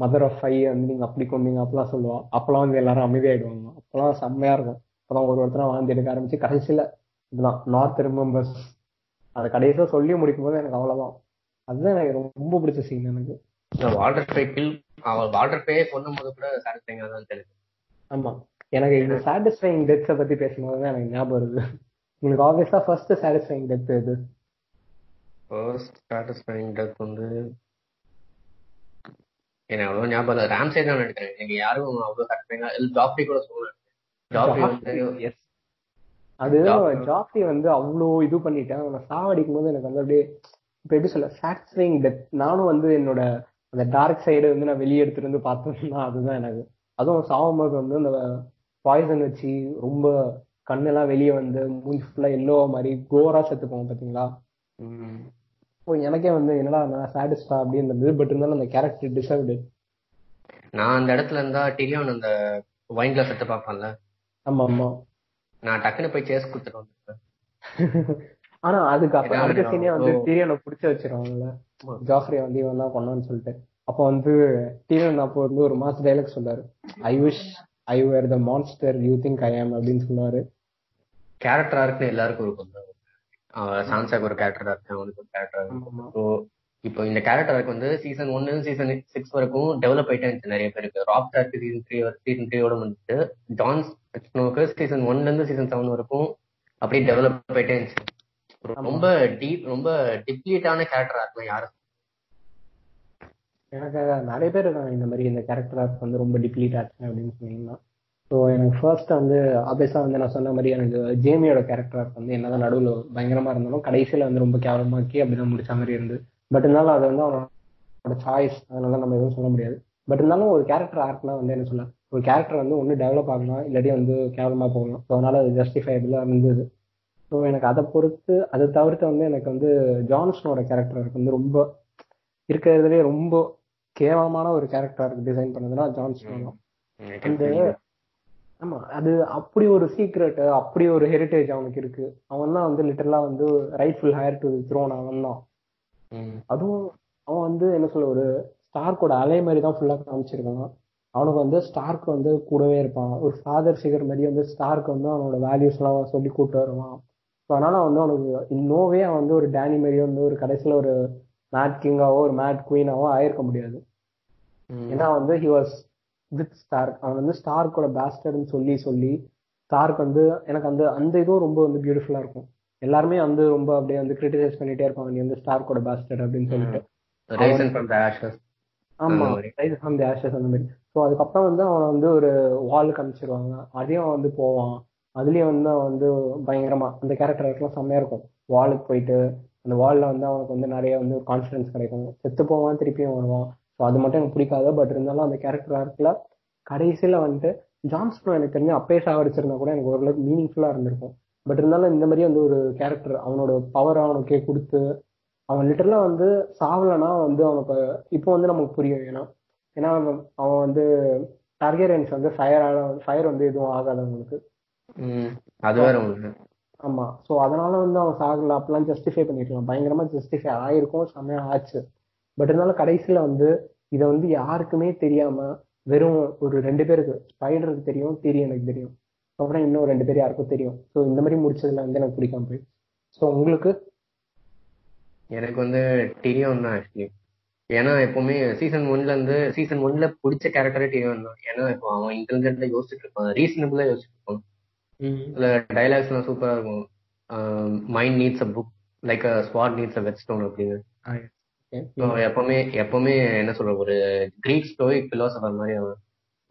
மதர் ஆஃப் ஃபைவ் வந்து நீங்க அப்படி கொண்டீங்க அப்பெல்லாம் சொல்லுவான். அப்பெல்லாம் வந்து எல்லாரும் அமைதியாயிடுவாங்க. அப்பெல்லாம் செம்மையா இருக்கும். அப்பதான் ஒரு ஒருத்தரா வாழ்ந்து எடுக்க ஆரம்பிச்சு கடைசியில இதுதான் நார்த் ரிமெம்பர்ஸ் அதை கடைசியா சொல்லி முடிக்கும் போது எனக்கு அவ்வளவுதான். அதுதான் எனக்கு ரொம்ப பிடிச்ச சீன் எனக்கு. வாட்டர் பே கில் அவன் வாட்டர் பே கொல்லும் போது கூட சாட்டிஸ்ஃபைங்கா தான் தெரியுது. ஆமா. எனக்கு இந்த சாட்டிஸ்ஃபைங் டெத்ஸை பத்தி பேசும்போது தான் எனக்கு ஞாபகம் வருது. உங்களுக்கு ஆப்வியஸா ஃபர்ஸ்ட் சாட்டிஸ்ஃபைங் டெத் எது? ஃபர்ஸ்ட் சாட்டிஸ்ஃபைங் டெத் வந்து எனக்கு அவ்வளவு ஞாபகம் இல்லை. ராம் சைட் தான் நினைக்கிறேன். எனக்கு யாரும் அவ்வளவு சாட்டிஸ்ஃபைங்கா ஜாப்ரி கூட சொல்லுவேன் ஜாப்ரி வந்து அது ஜாஃப்ரி வந்து அவ்வளோ இது பண்ணிட்டேன். அவனை சாவடிக்கும் போது எனக்கு வந்து அப்படியே இப்ப எப்படி சொல்ல சாட்டிஸ்ஃபைங் டெத் நானும் வந்து என்னோட அந்த டார்க் சைடு வந்து நான் வெளியே எடுத்துட்டு வந்து பார்த்தோம்னா அதுதான் எனக்கு. அதுவும் சாகும்போது வந்து அந்த பாய்சன் வச்சு ரொம்ப கண்ணெல்லாம் வெளியே வந்து மூஞ்சி ஃபுல்லா எல்லோ மாதிரி கோரா செத்து போவோம் பாத்தீங்களா இப்போ எனக்கே வந்து என்னடா நான் சாட்டிஸ்ஃபா அப்படின்னு இருந்தது பட் இருந்தாலும் அந்த கேரக்டர் டிசர்வ்டு நான் அந்த இடத்துல இருந்தா டிரியான் அந்த வைன் கிளாஸ் எடுத்து பார்ப்பேன்ல. ஆமா ஆமா. நான் டக்குன்னு போய் சேஸ் கொடுத்துட்டு வந்துருப்பேன் *laughs* ஆனா அதுக்கு அப்புறம் அடுத்த சீனே வந்து டிரியனை புடிச்சு வச்சிருவாங்கல்ல. ஜாஃப்ரி வந்து இவன் தான் கொண்டான்னு சொல்லிட்டு. அப்ப வந்து டிரியன் அப்போ வந்து ஒரு மாஸ் டைலாக் சொல்றாரு. I wish I were the monster you think I am அப்படின்னு சொல்லுவாரு கேரக்டரா இருக்கு எல்லாருக்கும் இருக்கும். அவன் சான்சாக்கு ஒரு கேரக்டரா இருக்கு அவனுக்கு ஒரு கேரக்டரா இருக்கு ஸோ இப்போ இந்த கேரக்டருக்கு வந்து சீசன் ஒன்னு சீசன் சிக்ஸ் வரைக்கும் டெவலப் ஆயிட்டே இருந்துச்சு நிறைய பேருக்கு. ராக் ஸ்டார்க்கு சீசன் த்ரீ சீசன் த்ரீயோட வந்துட்டு ஜான்ஸ் ஸ்னோக்கு சீசன் ஒன்ல இருந்து சீசன் செவன் வரைக்கும் அப்படியே டெவலப் ஆயிட்டே இருந்துச்சு. ரொம்ப டீப் ரொம்ப டிப்ளீட்டான கேரக்டரா இருக்கும் யாரும் எனக்கு நிறைய பேர் இந்த மாதிரி இந்த கேரக்டர் வந்து ரொம்ப டிப்ளீட் ஆச்சு அப்படின்னு சொன்னீங்கன்னா. ஸோ எனக்கு ஃபர்ஸ்ட் வந்து ஆப்வியஸா வந்து நான் சொன்ன மாதிரி எனக்கு ஜேமியோட கேரக்டர் வந்து என்னதான் நடுவில் பயங்கரமா இருந்தாலும் கடைசியில வந்து ரொம்ப கேவலமாக்கி அப்படிதான் முடிச்ச மாதிரி இருந்து பட் இருந்தாலும் அது வந்து அவனோட சாய்ஸ் அதனால நம்ம எதுவும் சொல்ல முடியாது. பட் இருந்தாலும் ஒரு கேரக்டர் ஆர்க்னா வந்து என்ன சொல்ல ஒரு கேரக்டர் வந்து ஒன்று டெவலப் ஆகலாம் இல்லாட்டி வந்து கேவலமா போகலாம். ஸோ அதனால அது ஜஸ்டிஃபைபிளா இருந்தது. ஸோ எனக்கு அதை பொறுத்து அதை தவிர்த்து வந்து எனக்கு வந்து ஜான்சனோட கேரக்டர் வந்து ரொம்ப இருக்கிறதுலே ரொம்ப கேவலமான ஒரு கேரக்டர் டிசைன் பண்ணதுன்னா ஜான்சன் தான். ஆமா அது அப்படி ஒரு சீக்ரெட் அப்படி ஒரு ஹெரிட்டேஜ் அவனுக்கு இருக்கு. அவன் தான் வந்து லிட்டரலா வந்து ரைட்ஃபுல் ஹையர் டு த்ரோன் அவன் தான். அதுவும் அவன் வந்து என்ன சொல்ல ஒரு ஸ்டார்க்கோட அலை மாதிரி தான் ஃபுல்லா காமிச்சிருக்கான். அவனுக்கு வந்து ஸ்டார்க் வந்து கூடவே இருப்பான். ஒரு ஃபாதர் ஃபிகர் மாதிரி வந்து ஸ்டார்க் வந்து அவனோட வேல்யூஸ் எல்லாம் சொல்லி கூட்டு வருவான். ஸோ அதனால வந்து அவனுக்கு இன்னோவே அவன் வந்து ஒரு டேனி மாதிரி வந்து ஒரு கடைசியில ஒரு மேட் கிங்காவோ ஒரு மேட் குயினாவோ ஆயிருக்க முடியாது. ஏன்னா வந்து ஹி வாஸ் வித் ஸ்டார்க் அவன் வந்து ஸ்டார்க்கோட பேஸ்டர்னு சொல்லி சொல்லி ஸ்டார்க் வந்து எனக்கு அந்த அந்த இதுவும் ரொம்ப வந்து பியூட்டிஃபுல்லா இருக்கும். எல்லாருமே வந்து ரொம்ப அப்படியே வந்து கிரிட்டிசைஸ் பண்ணிட்டே இருப்பாங்க. நீ வந்து ஸ்டார்க்கோட பேஸ்டர் அப்படின்னு சொல்லிட்டு. ஆமா. ரைஸ் ஃப்ரம் தி ஆஷஸ் அந்த மாதிரி. ஸோ அதுக்கப்புறம் வந்து அவனை வந்து ஒரு வால் காமிச்சிருவாங்க அதையும் அவன் வந்து போவான். அதுலயும் வந்து அவன் வந்து பயங்கரமா அந்த கேரக்டருக்குலாம் செம்மையா இருக்கும். வாலுக்கு போயிட்டு அந்த வால்ல வந்து அவனுக்கு வந்து நிறைய வந்து கான்ஃபிடன்ஸ் கிடைக்கும். செத்து போவான் திருப்பியும் வருவான். ஸோ அது மட்டும் எனக்கு பிடிக்காது. பட் இருந்தாலும் அந்த கேரக்டர் ஆர்க்ல கடைசியில வந்துட்டு ஜான்ஸ்னோ எனக்கு தெரிஞ்சு அப்பே சாவடிச்சிருந்தா கூட எனக்கு ஓரளவுக்கு மீனிங்ஃபுல்லா இருந்திருக்கும். பட் இருந்தாலும் இந்த மாதிரி வந்து ஒரு கேரக்டர் அவனோட பவர் அவனுக்கே கொடுத்து அவன் லிட்டரலா வந்து சாவலனா வந்து அவனுக்கு இப்போ வந்து நமக்கு புரியும். ஏன்னா ஏன்னா அவன் வந்து டார்கேரியன்ஸ் வந்து ஃபயர் ஃபயர் வந்து எதுவும் ஆகாது அவனுக்கு. அது வேற ஆமா. சோ அதனால வந்து அவன் சாகல. அப்பெல்லாம் ஜஸ்டிஃபை பண்ணிருக்கலாம் பயங்கரமா ஜஸ்டிஃபை ஆயிருக்கும். செம்மையா ஆச்சு. பட் இருந்தாலும் கடைசியில வந்து இதை வந்து யாருக்குமே தெரியாம வெறும் ஒரு ரெண்டு பேருக்கு ஸ்பைடருக்கு தெரியும் திரி எனக்கு தெரியும். அப்புறம் இன்னும் ரெண்டு பேர் யாருக்கும் தெரியும். ஸோ இந்த மாதிரி முடிச்சதுல வந்து எனக்கு பிடிக்காம போய். ஸோ உங்களுக்கு? எனக்கு வந்து டிரியோன் தான் ஆக்சுவலி ஏன்னா எப்பவுமே சீசன் ஒன்ல இருந்து சீசன் ஒன்ல பிடிச்ச கேரக்டரே டிரியோன் தான். ஏன்னா இப்போ அவன் இன்டெலிஜென்ட்டா யோசிச்சுட்டு இருப்பான். ரீசனபிளா யோசிச்சுட்டு இருப்பான். இதுல டைலாக்ஸ் எல்லாம் சூப்பரா இருக்கும். Mind needs a book like a sword needs a whetstone அப்படின்னு. எப்பவுமே எப்பவுமே என்ன சொல்ற ஒரு கிரீக் ஸ்டோயிக் பிலோசபர் மாதிரி அவன்.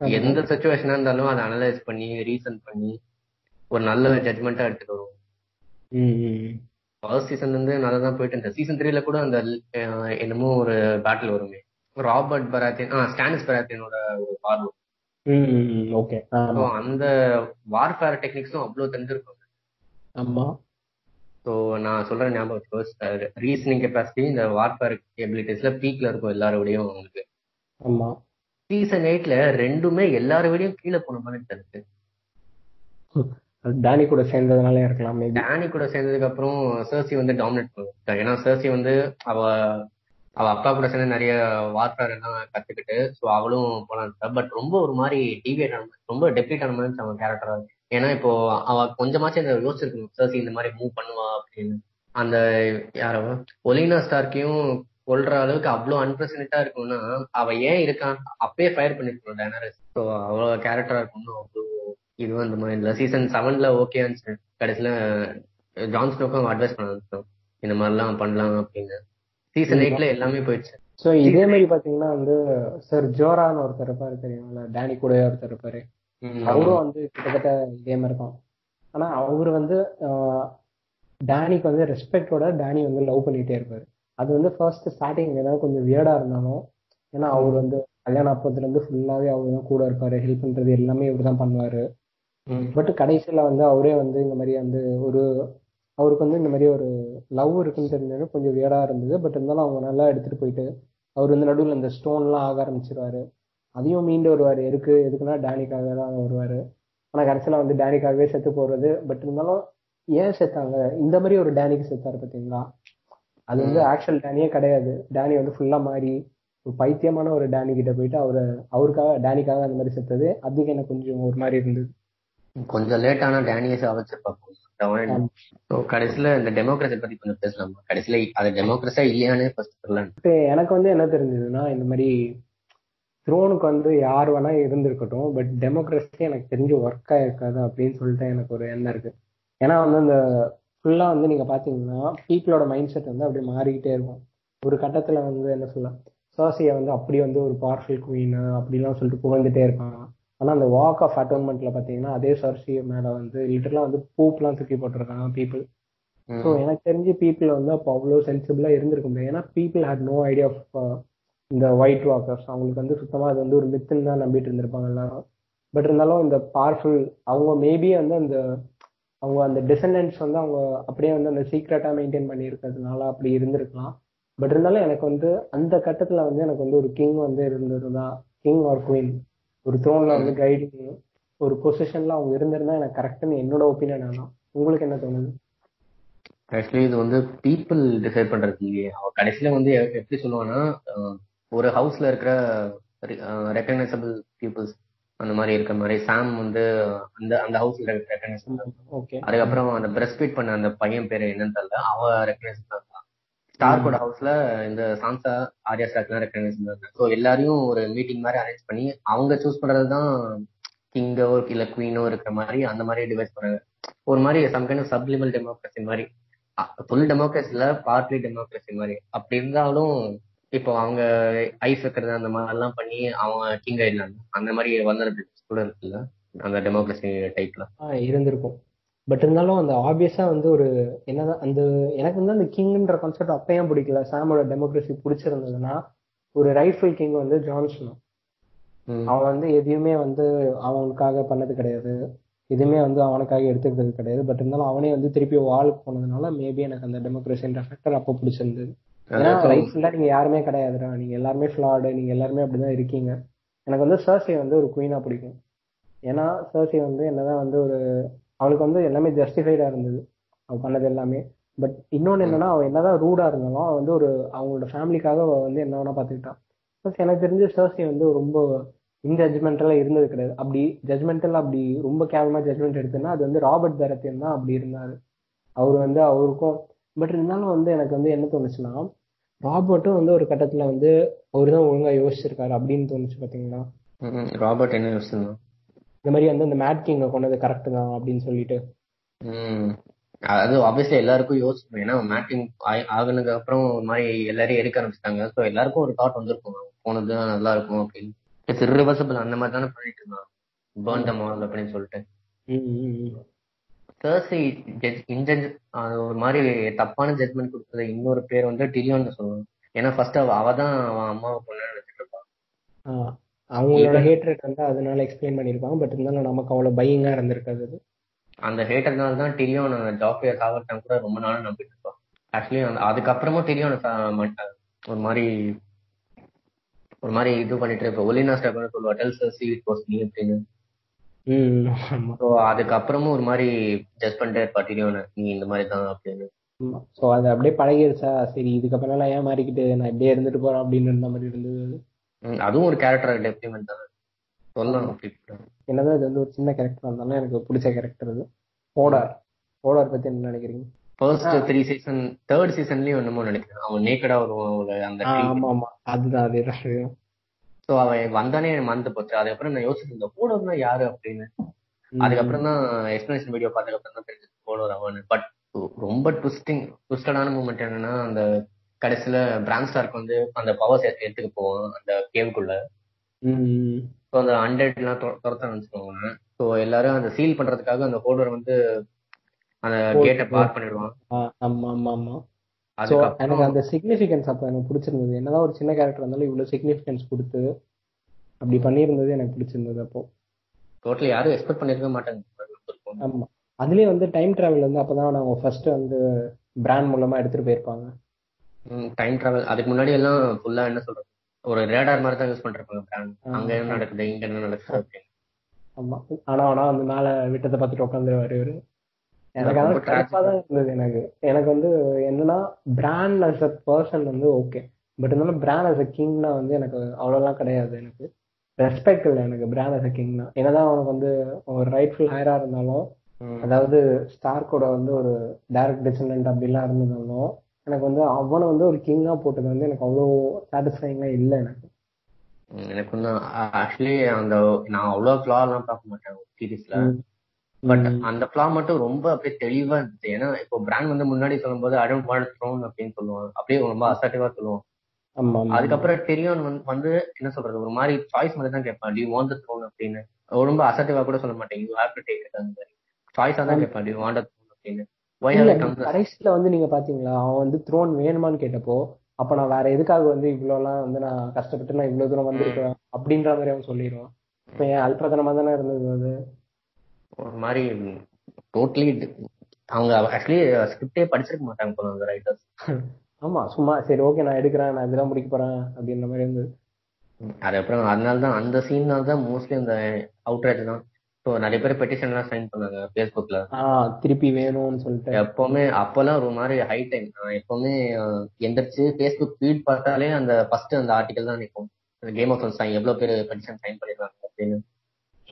எந்த சுச்சுவேஷனா இருந்தாலும் அதை அனலைஸ் பண்ணி ரீசன் பண்ணி ஒரு நல்ல ஜட்மெண்டா எடுத்துட்டு வருவோம் ஃபர்ஸ்ட் சீசன்ல இருந்து நல்லா தான் போயிட்டு இருந்தது சீசன் த்ரீல கூட அந்த என்னமோ ஒரு பேட்டில் வருமே. ராபர்ட் பராத்தியன் ஆ ஸ்டானிஸ் பராத்தியனோட ஒரு வார் ஓகே அந்த வார்ஃபேர் டெக்னிக்ஸும் அவ்வளோ தெரிஞ்சிருக்கும். ஆமா. ஸோ நான் சொல்ற ஞாபகம் வச்சுக்கோ ரீசனிங் கெப்பாசிட்டி இந்த வார்ஃபேர் எபிலிட்டிஸ்ல பீக்ல இருக்கும் எல்லாரோடையும் அவங்களுக்கு ஆமா. சீசன் எயிட்ல ரெண்டுமே எல்லார விடையும் கீழே போன மாதிரி தெரிஞ்சு. டேனி கூட சேர்ந்ததுனால இருக்கலாம் டேனி கூட சேர்ந்ததுக்கு அப்புறம் சர்சி வந்து டாமினேட் பண்ணுவாங்க ஏன்னா சர்சி வந்து அவ அவ அப்பா கூட சேர்ந்து நிறைய வார்ஃபேர் எல்லாம் கத்துக்கிட்டு ஸோ அவளும் போலாம் பட் ரொம்ப ஒரு மாதிரி டிவியேட் ஆன ரொம்ப டெப்ளீட் ஆன மாதிரி அவன் கேரக்டரா ஏன்னா இப்போ அவ கொஞ்சமாச்சும் இந்த யோசிச்சிருக்கணும். சர்சி இந்த மாதிரி மூவ் பண்ணுவா அப்படின்னு. அந்த யாரோ ஒலினா ஸ்டார்க்கையும் கொல்ற அளவுக்கு அவ்வளோ அன்பிரசனட்டா இருக்கும்னா அவ ஏன் இருக்கான் அப்பயே ஃபயர் பண்ணிருக்கணும் டேனரஸ் ஸோ அவ்வளோ கேரக்டரா இருக்கணும் அவ்வளோ இதுவும் அந்த மாதிரி இல்லை. சீசன் செவன்ல ஓகே இருந்துச்சு. கடைசியில ஜான் ஸ்னோக்கும் அட்வைஸ் பண்ண இந்த மாதிரிலாம் பண்ணலாம் அப்படின்னு. சீசன் எயிட்ல எல்லாமே போயிடுச்சு. சோ இதே மாதிரி பாத்தீங்கன்னா வந்து சார் ஜோரான்னு ஒருத்தர் இருப்பாரு தெரியுங்களா டேனி கூட ஒருத்தர் இருப்பாரு. அவரும் வந்து கிட்டத்தட்ட இதே மாதிரி தான். ஆனா அவரு வந்து ஆஹ், டேனிக்கு வந்து ரெஸ்பெக்டோட டேனி வந்து லவ் பண்ணிட்டே இருப்பாரு. அது வந்து ஃபர்ஸ்ட் ஸ்டார்டிங் ஏதாவது கொஞ்சம் வியர்டா இருந்தாலும் ஏன்னா அவர் வந்து கல்யாண அப்பத்துல இருந்து ஃபுல்லாவே அவர் தான் கூட இருப்பாரு. ஹெல்ப் பண்றது எல்லாமே இவர் தான் பண்ணுவாரு. பட் கடைசியில வந்து அவரே வந்து இந்த மாதிரி வந்து ஒரு அவருக்கு வந்து இந்த மாதிரி ஒரு லவ் இருக்குன்னு தெரிஞ்சது கொஞ்சம் வியடா இருந்தது. பட் இருந்தாலும் அவங்க நல்லா எடுத்துட்டு போயிட்டு அவர் வந்து நடுவில் இந்த ஸ்டோன்லாம் ஆக ஆரம்பிச்சிருவாரு. அதையும் மீண்டு வருவாரு. எதுக்கு? எதுக்குன்னா டேனிக்காக தான் வருவாரு. ஆனா கடைசியில வந்து டேனிக்காகவே செத்து போறது. பட் இருந்தாலும் ஏன் செத்தாங்க? இந்த மாதிரி ஒரு டேனிக்கு செத்தாரு பாத்தீங்களா அது வந்து ஆக்சுவல் டேனியே கிடையாது. டேனி வந்து ஃபுல்லா மாறி ஒரு பைத்தியமான ஒரு டேனி கிட்ட போயிட்டு அவரு அவருக்காக டேனிக்காக அந்த மாதிரி செத்தது. அதுக்கு எனக்கு கொஞ்சம் ஒரு மாதிரி இருந்தது. கொஞ்சம் லேட் ஆனா பார்ப்போம். ஸோ கடைசியில இந்த டெமோக்ரஸி பத்தி கொஞ்சம் பேசலாமா? கடைசியில அது டெமோக்ரஸா இல்லையானே ஃபர்ஸ்ட் எனக்கு வந்து என்ன தெரிஞ்சதுன்னா இந்த மாதிரி த்ரோனுக்கு வந்து யார் வேணா இருந்திருக்கட்டும் பட் டெமோக்ரஸி எனக்கு தெரிஞ்சு ஒர்க் ஆயிருக்காது அப்படின்னு சொல்லிட்டு எனக்கு ஒரு எண்ணம் இருக்கு. ஏன்னா வந்து இந்த ஃபுல்லா வந்து நீங்க பாத்தீங்கன்னா பீப்புளோட மைண்ட் செட் வந்து அப்படியே மாறிக்கிட்டே இருக்கும். ஒரு கட்டத்துல வந்து என்ன சொல்லலாம் சோசியை வந்து அப்படி வந்து ஒரு பவர்ஃபுல் குயின் அப்படிலாம் சொல்லிட்டு புகழ்ந்துட்டே இருப்பாங்க. ஆனா அந்த வாக் ஆஃப் அட்டோன்மெண்ட்ல பாத்தீங்கன்னா அதே சர்சி மேல வந்து லிட்டரலா வந்து பூப்லாம் தூக்கி போட்டிருக்காங்க பீப்புள் ஸோ எனக்கு தெரிஞ்சு பீப்புள் வந்து அப்போ அவ்வளோ சென்சிபிளா இருந்திருக்க முடியாது. ஏன்னா people had no idea of இந்த ஒயிட் வாக்கர்ஸ் அவங்களுக்கு வந்து சுத்தமாக அது வந்து ஒரு மித்துன்னு தான் நம்பிட்டு இருந்திருப்பாங்க எல்லாரும். பட் இருந்தாலும் இந்த பவர்ஃபுல் அவங்க மேபி வந்து அந்த அவங்க அந்த டிசன்டென்ட்ஸ் வந்து அவங்க அப்படியே வந்து அந்த சீக்ரெட்டாக மெயின்டைன் பண்ணியிருக்கிறதுனால அப்படி இருந்திருக்கலாம். பட் இருந்தாலும் எனக்கு வந்து அந்த கட்டத்தில் வந்து எனக்கு வந்து ஒரு கிங் வந்து இருந்திருந்தா கிங் ஆர் குயின் ஒரு த்ரோனில் வந்து கைடிங் ஒரு பொசிஷனில் அவங்க இருந்திருந்தா எனக்கு கரெக்டுன்னு என்னோட ஒப்பீனியன் ஆனால் உங்களுக்கு என்ன தோணுது? ஆக்சுவலி இது வந்து பீப்புள் டிசைட் பண்றது அவங்க கடைசியில வந்து எப்படி சொல்லுவாங்கன்னா ஒரு ஹவுஸ்ல இருக்கிற ரெக்கக்னைசபிள் பீப்புள்ஸ் அந்த மாதிரி இருக்கிற மாதிரி. சாம் வந்து அந்த அந்த ஹவுஸ்ல ரெக்கக்னைசபிள் ஓகே அதுக்கப்புறம் அந்த பிரஸ்ட் ஃபீட் பண்ண அந்த பையன் பேரு என்னன்னு தெரியல. அவ ரெக்கக்னைஸ் பண்ணா ஸ்டார்கோட ஹவுஸ்ல இந்த சாம்சா ஆர்யா ஸ்டார்க்லாம் ரெக்கக்னைஸ் பண்ணாங்க ஸோ எல்லாரையும் ஒரு மீட்டிங் மாதிரி அரேஞ்ச் பண்ணி அவங்க சூஸ் பண்றது தான் கிங்கோ இல்ல குவீனோ இருக்கிற மாதிரி அந்த மாதிரி டிவைஸ் பண்ணாங்க ஒரு மாதிரி சம் கைண்ட் சப்ளிமல் டெமோக்ரஸி மாதிரி. ஃபுல் டெமோக்ரஸி இல்ல பார்ட்லி டெமோக்ரஸி மாதிரி. அப்படி இருந்தாலும் இப்போ அவங்க ஐஸ் வைக்கிறது அந்த மாதிரி எல்லாம் பண்ணி அவங்க கிங் ஆயிடலாம் அந்த மாதிரி வல்னரபிலிட்டிஸ் கூட இருக்குல்ல அந்த டெமோக்ரஸி டைப்ல இருந்திருக்கும். பட் இருந்தாலும் அந்த ஆப்வியஸா வந்து ஒரு என்னதான் அந்த எனக்கு வந்து அந்த கிங்ன்ற கான்செப்ட் அப்பயும் பிடிக்கல? சாமோட டெமோக்ரஸி பிடிச்சிருந்ததுன்னா ஒரு ரைட்ஃபுல் கிங் வந்து ஜான்சன். அவன் வந்து எதையுமே வந்து அவனுக்காக பண்ணது கிடையாது. எதுவுமே வந்து அவனுக்காக எடுத்துக்கிறது கிடையாது. பட் இருந்தாலும் அவனே வந்து திருப்பி வாளுக்கு போனதுனால மேபி எனக்கு அந்த டெமோக்ரஸின்ற ஃபேக்டர் அப்போ பிடிச்சிருந்தது. ஏன்னா ரைட்ஃபுல்லா நீங்க யாருமே கிடையாதுடா. நீங்க எல்லாருமே ஃபிளாடு நீங்க எல்லாருமே அப்படிதான் இருக்கீங்க. எனக்கு வந்து சர்சி வந்து ஒரு குயினா பிடிக்கும். ஏன்னா சர்சி வந்து என்னதான் வந்து ஒரு அவளுக்கு வந்து எல்லாமே ஜஸ்டிஃபைடா இருந்தது. அவ பண்ணது எல்லாமே. பட் இன்னொன்னு என்னன்னா அவன் என்னதான் ரூடா இருந்தாலும் அவன் வந்து ஒரு அவங்களோட ஃபேமிலிக்காக அவ வந்து என்ன வேணா பாத்துக்கிட்டான் Plus எனக்கு தெரிஞ்ச சர்சி வந்து ரொம்ப இன்ஜட்மெண்டலா இருந்தது கிடையாது. அப்படி ஜட்மெண்டல் அப்படி ரொம்ப கேவலமா ஜட்மெண்ட் எடுத்ததுன்னா அது வந்து ராபர்ட் பேரத்தியன் தான் அப்படி இருந்தாரு. அவர் வந்து அவருக்கும் பட் இருந்தாலும் வந்து எனக்கு வந்து என்ன தோணுச்சுன்னா ராபர்ட்டும் வந்து ஒரு கட்டத்துல வந்து அவர் தான் ஒழுங்கா யோசிச்சிருக்காரு அப்படின்னு தோணுச்சு பாத்தீங்களா? ராபர்ட் என்ன யோசிச்சிருந்தான் இந்த மாதிரி வந்து அந்த மேட் கிங்க கொண்டது கரெக்ட் தான் அப்படின்னு சொல்லிட்டு. அது ஆப்வியஸ்லி எல்லாருக்கும் யோசிப்போம் ஏன்னா மேட்டிங் ஆகுனதுக்கு அப்புறம் ஒரு மாதிரி எல்லாரையும் எடுக்க ஆரம்பிச்சிட்டாங்க. ஸோ எல்லாருக்கும் ஒரு தாட் வந்திருக்கும். போனது நல்லா இருக்கும் அப்படின்னு. It's irreversible. அந்த மாதிரி தானே பண்ணிட்டு இருந்தான். பேர்ன் த மால் அப்படின்னு சொல்லிட்டு. சர்சி ஜட்ஜ் இன்ஜென்ஜ் ஒரு மாதிரி தப்பான ஜட்மெண்ட் கொடுத்தது இன்னொரு பேர் வந்து டிரியோன்னு சொல்லுவாங்க. ஏன்னா ஃபர்ஸ்ட் அவ அவ தான் அவன் அம்மாவை பொண்ணு நினைச்சிட்டு இருப்பான் அவங்களோட ஹேட்ரேட் வந்து அதனால எக்ஸ்பிளைன் பண்ணியிருப்பாங்க. பட் இருந்தாலும் நமக்கு அவ்வளவு பையிங்கா இருந்திருக்காது அது. அந்த ஹேட்டர்னால தான் டிரியோன் ஜாஃபியா சாவர்டன் கூட ரொம்ப நாள் நம்பிட்டு இருப்பான். ஆக்சுவலி அந்த அதுக்கப்புறமும் டிரியோன் ஒரு மாதிரி ஒரு மாதிரி இது பண்ணிட்டு இருப்ப ஒலினா ஸ்டாக் சொல்லுவா tell Cersei it was me அப்படின்னு. ஸோ அதுக்கப்புறமும் ஒரு மாதிரி ஜட்ஜ் பண்ணிட்டே டிரியோனை நீ இந்த மாதிரி தான் அப்படின்னு. ஸோ அது அப்படியே பழகிருச்சா? சரி இதுக்கப்புறம் நான் ஏன் மாறிக்கிட்டு? நான் இப்படியே இருந்துட்டு போறேன் அப்படின்னு இருந்த மாதிரி இருந்தது. அதுவும் ஒரு கேரக்டர் டெப்ளிமெண்ட் தான். சொல்லலாம் என்னதான் இது வந்து ஒரு சின்ன கேரக்டர் இருந்தாலும் எனக்கு பிடிச்ச கேரக்டர் அது. ஓடார் ஓடார் பத்தி என்ன நினைக்கிறீங்க? ஃபர்ஸ்ட் த்ரீ சீசன் தேர்ட் சீசன்லயும் என்னமோ நினைக்கிறேன். அவன் நேக்கடா வருவான் அந்த ஆமா ஆமா. அதுதான் அதேதான் அதுதான். ஸோ அவன் வந்தானே மறந்து போச்சு. அதுக்கப்புறம் நான் யோசிச்சுட்டு இருந்தேன் போடோம்னா யாரு? அப்படின்னு. அதுக்கப்புறம் தான் எக்ஸ்பிளேஷன் வீடியோ பார்த்ததுக்கு அப்புறம் தான் தெரிஞ்சது போலோர் அவன். பட் ரொம்ப ட்விஸ்டிங் ட்விஸ்டடான மூமெண்ட் என்னன்னா அந்த கடைசியில பிராண்ட் ஸ்டார்க்கு வந்து அந்த பவர் எடுத்துக்க போவான் அந்த கேவுக்குள்ள. ஸோ அந்த ஹண்ட்ரட் எல்லாம் துர- துரத்த வச்சுக்கோங்க ஸோ எல்லாரும் அந்த சீல் பண்றதுக்காக அந்த ஹோல்டர் வந்து அந்த கேட்டை பார் பண்ணிடுவான். ஆமா ஆமா ஆமா. ஸோ எனக்கு அந்த சிக்னிஃபிகன்ஸ் அப்ப எனக்கு பிடிச்சிருந்தது. என்னதான் ஒரு சின்ன கேரக்டர் இருந்தாலும் இவ்வளவு சிக்னிஃபிகன்ஸ் கொடுத்து அப்படி பண்ணியிருந்தது எனக்கு பிடிச்சிருந்தது அப்போ. டோட்டலி யாரும் எக்ஸ்பெக்ட் பண்ணிருக்க மாட்டாங்க. ஆமா. அதுலயே வந்து டைம் டிராவல் வந்து அப்பதான் அவங்க ஃபர்ஸ்ட் வந்து பிராண்ட் மூலமா எடுத்துட்டு போயிருப்பாங்க. டைம் டிராவல் அதுக்கு முன்னாடி எல்லாம் ஃபுல்லா என்ன சொல்றது? ஒரு ரேடார் மாதிரி தான் யூஸ் பண்ணிருப்பாங்க பிராண்ட் அங்க என்ன நடக்குது இங்க என்ன நடக்குது ஆமா. ஆனா ஆனா வந்து மேல விட்டத்தை பார்த்துட்டு உட்காந்துருவாரு இவரு. எனக்கு ரொம்ப அதான் கடுப்பா தான் இருந்தது எனக்கு. எனக்கு வந்து என்னன்னா பிராண்ட் அஸ் அ பர்சன் வந்து ஓகே பட் இருந்தாலும் பிராண்ட் அஸ் அ கிங்னா வந்து எனக்கு அவ்வளோலாம் கிடையாது எனக்கு. ரெஸ்பெக்ட் இல்லை எனக்கு பிராண்ட் அஸ் அ கிங்னா என்னதான் அவனுக்கு வந்து ஒரு ரைட்ஃபுல் ஹையரா இருந்தாலும். அதாவது ஸ்டார்க்கோட வந்து ஒரு டைரக்ட் டிசெண்டன்ட் அப்படிலாம் இருந்ததாலும் எனக்கு வந்து அவனை வந்து ஒரு கிங்கா போட்டது வந்து எனக்கு அவ்வளோ சாட்டிஸ்ஃபைங்கா இல்லை எனக்கு. எனக்கு வந்து ஆக்சுவலி அந்த நான் அவ்வளவு ஃபிளா எல்லாம் பார்க்க மாட்டேன் சீரீஸ்ல பட் அந்த ஃபிளா மட்டும் ரொம்ப அப்படியே தெளிவா இருந்துச்சு. ஏன்னா இப்போ பிராண்ட் வந்து முன்னாடி சொல்லும்போது ஐ டோன்ட் வாண்ட் த்ரோன் அப்படின்னு சொல்லுவான் அப்படியே ரொம்ப ஆமா ஆமா. அதுக்கப்புறம் தெரியும் வந்து என்ன சொல்றது? ஒரு மாதிரி சாய்ஸ் மாதிரி தான் கேட்பான். டியூ வாண்ட் த்ரோன் அப்படின்னு. ரொம்ப அசர்ட்டிவா கூட சொல்ல மாட்டேன். You have to take it அந்த மாதிரி. சாய்ஸா தான் கேட்பான். டியூ வாண்ட் த்ரோன் அப்படின்னு. கடைசியில வந்து நீங்க பாத்தீங்களா? அவன் வந்து த்ரோன் வேணுமான்னு கேட்டப்போ அப்ப நான் வேற எதுக்காக வந்து இவ்வளவு எல்லாம் வந்து நான் கஷ்டப்பட்டு நான் இவ்வளவு தூரம் வந்திருக்கேன் அப்படின்ற மாதிரி அவன் சொல்லிடுவான். இப்ப என் அல்பதனமா தானே இருந்தது அது? ஒரு மாதிரி டோட்டலி அவங்க ஆக்சுவலி ஸ்கிரிப்டே படிச்சிருக்க மாட்டாங்க போல அந்த ரைட்டர்ஸ் ஆமா சும்மா சரி ஓகே நான் எடுக்கிறேன் நான் இதெல்லாம் முடிக்க போறேன் அப்படின்ற மாதிரி இருந்தது. அதுக்கப்புறம் அதனால தான் அந்த சீன்னால தான் மோஸ்ட்லி அந்த அவுட்ரேஜ் தான். ஸோ நிறைய பேர் பெட்டிஷன் எல்லாம் சைன் பண்ணாங்க ஃபேஸ்புக்ல திருப்பி வேணும்னு சொல்லிட்டு. எப்பவுமே அப்பெல்லாம் ஒரு மாதிரி ஹை டைம் எப்பவுமே அஹ், எந்திரிச்சு ஃபேஸ்புக் ஃபீட் பார்த்தாலே அந்த ஃபர்ஸ்ட் அந்த ஆர்டிகல் தான் நிற்கும். கேம் ஆஃப் சைன் எவ்வளவு பேர் பெட்டிஷன் சைன் பண்ணிருக்காங்க அப்படின்னு.